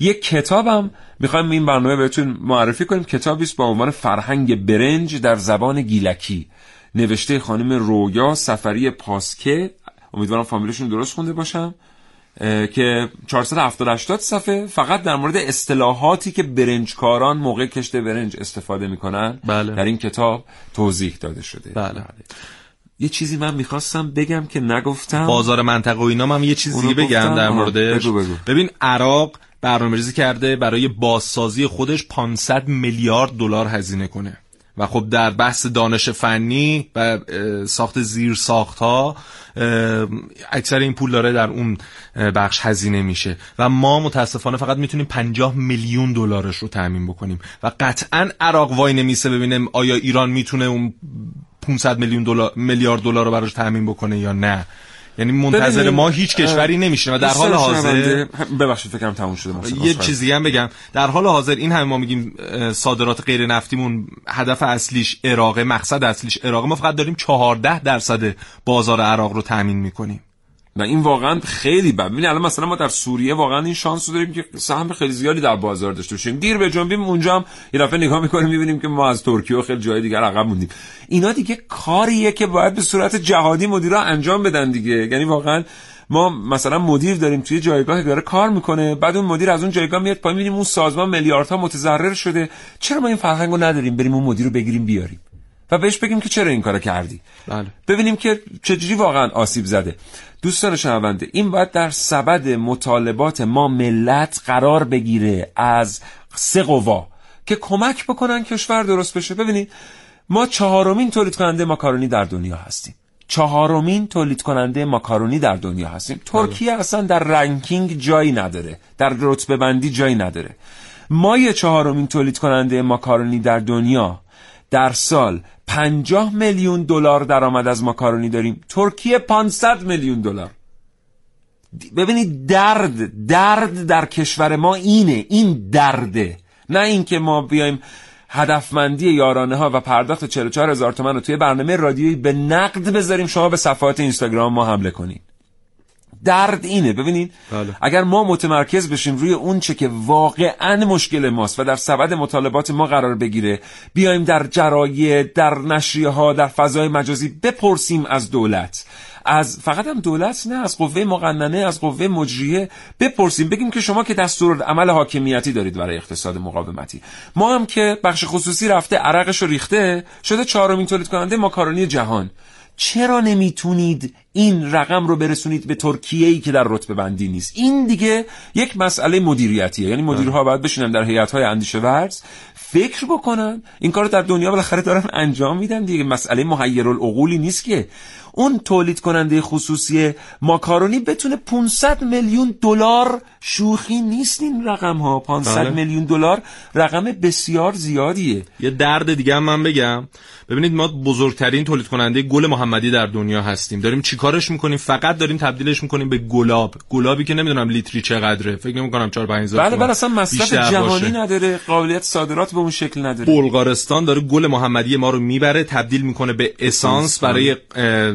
یک کتابم می‌خوایم این برنامه بهتون معرفی کنیم. کتابی است با عنوان فرهنگ برنج در زبان گیلکی. نوشته خانم رویا سفری پاسکه. امیدوارم فامیلشون درست خونده باشم که 470 صفحه فقط در مورد اصطلاحاتی که برنجکاران موقع کشت برنج استفاده می‌کنن بله. در این کتاب توضیح داده شده بله. یه چیزی من می‌خواستم بگم که نگفتم بازار منطقه و اینا هم یه چیز اونو دیگه بگم گفتم؟ در موردش بگو بگو. ببین عراق برنامه‌ریزی کرده برای بازسازی خودش 500 میلیارد دلار هزینه کنه و خب در بحث دانش فنی و ساخت زیر ساخت ها اکثر این پول داره در اون بخش هزینه میشه. و ما متاسفانه فقط می‌تونیم 50 میلیون دلارش رو تامین بکنیم. و قطعا عراق وای نمیسه ببینیم آیا ایران می‌تونه اون 500 میلیون دلار میلیارد دلار رو براش تامین بکنه یا نه. یعنی منتظر ما هیچ کشوری نمیشه و در حال حاضر ببخشید فکرم تموم شده یه چیزی هم بگم. در حال حاضر این همه ما میگیم صادرات غیر نفتیمون هدف اصلیش عراق مقصد اصلیش عراق. ما فقط داریم 14 درصد بازار عراق رو تامین می‌کنیم. نه این واقعا خیلی بد. ببین الان مثلا ما در سوریه واقعا این شانس رو داریم که سهم خیلی زیادی در بازار داشته باشیم. دیر به جنبیم اونجا هم یه دفعه نگاه می‌کنیم می‌بینیم که ما از ترکیه و خیلی جای دیگر عقب موندیم. اینا دیگه کاریه که باید به صورت جهادی مدیرا انجام بدن دیگه. یعنی واقعا ما مثلا مدیر داریم توی جایگاهی داره کار می‌کنه بعد اون مدیر از اون جایگاه میاد پایین. می‌بینیم اون سازمان میلیاردها متضرر شده. چرا ما این فرهنگو نداریم؟ بریم اون مدیر رو بگیریم بیاریم. و بهش بگیم که چرا این کارو کردی؟ بله. ببینیم که چجوری واقعا آسیب زده. دوستان شنونده این باید در سبد مطالبات ما ملت قرار بگیره از سه قوا که کمک بکنن کشور درست بشه. ببینید ما چهارمین تولید کننده ماکارونی در دنیا هستیم. چهارمین تولید کننده ماکارونی در دنیا هستیم. ترکیه اصلا در رنکینگ جایی نداره در رتبه بندی جایی نداره. ما یه چهارمین تولید کننده ماکارونی در دنیا در سال 50 میلیون دلار درآمد از ماکارونی داریم. ترکیه 500 میلیون دلار. ببینید درد درد در کشور ما اینه این درده. نه اینکه ما بیایم هدفمندی یارانه ها و پرداخت 44 هزار تومن رو توی برنامه رادیویی به نقد بذاریم شما به صفحات اینستاگرام ما حمله کنید درد اینه. ببینید بله. اگر ما متمرکز بشیم روی اون چه که واقعا مشکل ماست و در سبد مطالبات ما قرار بگیره بیایم در جراید در نشریه ها در فضای مجازی بپرسیم از دولت. از فقط هم دولت نه از قوه مقننه از قوه مجریه بپرسیم. بگیم که شما که دستور عمل حاکمیتی دارید برای اقتصاد مقاومتی. ما هم که بخش خصوصی رفته عرقش رو ریخته شده چهارمین تولید کننده ماکارونی جهان. چرا نمی‌تونید این رقم رو برسونید به ترکیه ای که در رتبه بندی نیست؟ این دیگه یک مسئله مدیریتیه. یعنی مدیرها باید بشینن در هیئت های اندیشه ورز فکر بکنن. این کار در دنیا بالاخره دارن انجام میدن دیگه. مسئله محیر العقولی نیست که. اون تولید کننده خصوصی ماکارونی بتونه 500 میلیون دلار شوخی نیست این رقم ها 500 بله. میلیون دلار رقم بسیار زیادیه. یه درد دیگه من بگم. ببینید ما بزرگترین تولید کننده گل محمدی در دنیا هستیم. داریم چیکارش می‌کنیم؟ فقط داریم تبدیلش می‌کنیم به گلاب. گلابی که نمی‌دونم لیتری چقدره. فکر نمی‌کنم 4 5 بله بله اصلا مصرف جهانی نداره. قابلیت صادرات به اون شکل نداره. بلغارستان داره گل محمدی ما رو می‌بره تبدیل می‌کنه به اسانس برای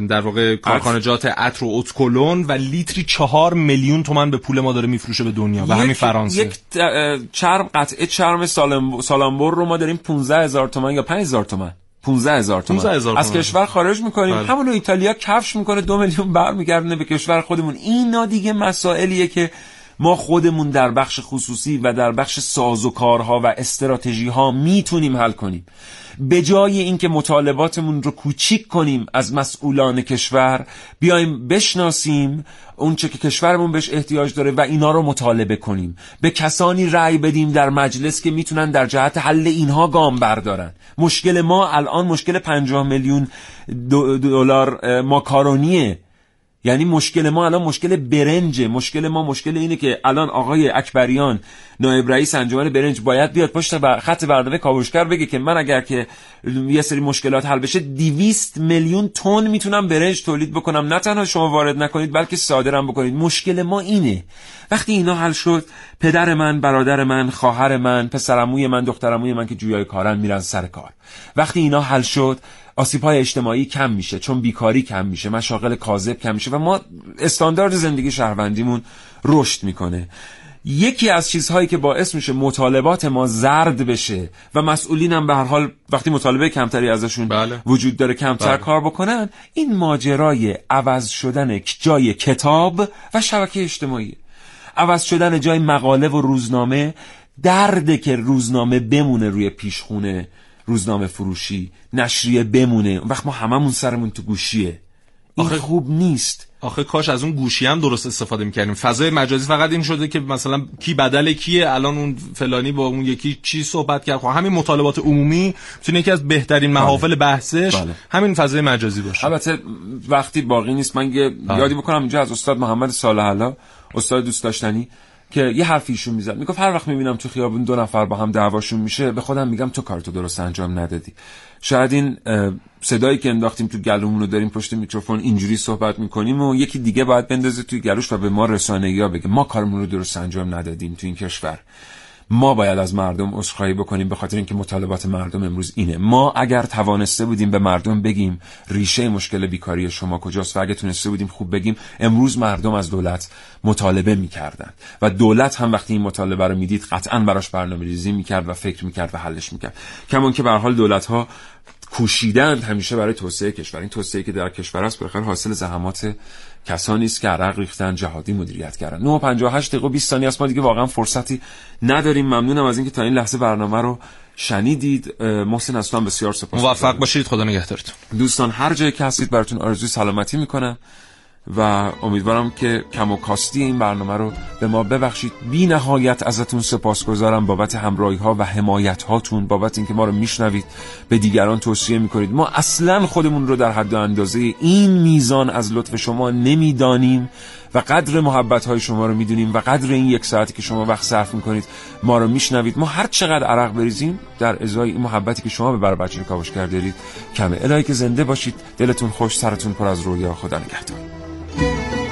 در واقع کارخانجات عطر و اتکلون و لیتری چهار میلیون تومن به پول ما داره میفروشه به دنیا و همین فرانسه. یک چرم قطعه چرم سالامبور رو ما داریم 15 هزار تومن یا 5 هزار تومن 15 هزار تومن از کشور خارج می‌کنیم. بله. همون ایتالیا کفش می‌کنه دو میلیون برمیگردونه به کشور خودمون. اینا دیگه مسائلیه که ما خودمون در بخش خصوصی و در بخش ساز و کارها و استراتژی ها می‌تونیم حل کنیم. به جای اینکه مطالباتمون رو کوچیک کنیم از مسئولان کشور بیایم بشناسیم اونچه که کشورمون بهش احتیاج داره و اینا رو مطالبه کنیم. به کسانی رأی بدیم در مجلس که می‌تونن در جهت حل اینها گام بردارن. مشکل ما الان مشکل 50 میلیون دلار ماکارونیه. یعنی مشکل ما الان مشکل برنج مشکل ما مشکل اینه که الان آقای اکبریان نایب رئیس انجمن برنج باید بیاد پشت خط برنامه کاوشگر بگه که من اگر که یه سری مشکلات حل بشه 200 میلیون تن می‌تونم برنج تولید بکنم. نه تنها شما وارد نکنید بلکه صادرم بکنید. مشکل ما اینه. وقتی اینا حل شد پدر من برادر من خواهر من پسرعموی من دخترعموی من که جویای کارن میرن سر کار. وقتی اینا حل شد آسیب های اجتماعی کم میشه چون بیکاری کم میشه مشاغل کاذب کم میشه و ما استاندارد زندگی شهروندیمون رشد می‌کنه یکی از چیزهایی که باعث میشه مطالبات ما زرد بشه و مسئولین هم به هر حال وقتی مطالبه کمتری ازشون بله. وجود داره کمتر بله. کار بکنن این ماجرای عوض شدن جای کتاب و شبکه اجتماعی عوض شدن جای مقاله و روزنامه درده که روزنامه بمونه روی پیشخونه روزنامه فروشی نشریه بمونه. اون وقت ما هممون سرمون تو گوشیه. این آخه خوب نیست. آخه کاش از اون گوشی هم درست استفاده می‌کردیم. فضای مجازی فقط این شده که مثلا کی بدل کیه الان اون فلانی با اون یکی چی صحبت کرد. خب همین مطالبات عمومی می‌تونه یکی از بهترین بله. محافل بحثش بله. همین فضای مجازی باشه. البته وقتی باقی نیست من یه بله. یادی بکنم اینجا از استاد محمد صالح الله استاد دوست داشتنی. که یه حرفی ایشون می‌زد. می‌گفت هر وقت می‌بینم تو خیابون دو نفر با هم دعواشون میشه به خودم میگم تو کارتو درست انجام ندادی. شاید این صدایی که انداختیم تو گلومون رو داریم پشت میکروفون اینجوری صحبت می‌کنیم و یکی دیگه باید بندازه توی گلوش و به ما رسانه یا بگه ما کارمون رو درست انجام ندادیم تو این کشور. ما باید از مردم عذرخواهی بکنیم به خاطر اینکه مطالبات مردم امروز اینه. ما اگر توانسته بودیم به مردم بگیم ریشه مشکل بیکاری شما کجاست و اگه تونسته بودیم خوب بگیم امروز مردم از دولت مطالبه می‌کردن. و دولت هم وقتی این مطالبه رو می‌دید قطعا براش برنامه ریزی می‌کرد و فکر می‌کرد و حلش می‌کرد. کمان که به حال دولت ها کوشیدند همیشه برای توسعه کشور. این توسعه که در کشور است بخیر حاصل زحمات کسانی است که عرق ریختن جهادی مدیریت کردن. 9 58 دقیقه 20 ثانیه است. ما دیگه واقعا فرصتی نداریم. ممنونم از اینکه تا این لحظه برنامه رو شنیدید. محسن از بسیار سپاس. موفق باشید. خدا نگهدارتون. دوستان هر جایی که هستید براتون آرزوی سلامتی می‌کنم. و امیدوارم که کم و کاستی این برنامه رو به ما ببخشید. بی نهایت ازتون سپاسگزارم بابت همراهی ها و حمایت هاتون بابت اینکه ما رو میشنوید به دیگران توصیه می‌کنید. ما اصلا خودمون رو در حد و اندازه این میزان از لطف شما نمی‌دانیم و قدر محبت های شما رو می‌دونیم و قدر این یک ساعتی که شما وقت صرف می‌کنید ما رو میشنوید. ما هر چقدر عرق بریزیم در ازای این محبتی که شما به بر بچه کاوش دارید کمه الهی که زنده باشید. دلتون خوش سرتون پر از رویا. خدا نگهدار. Thank you.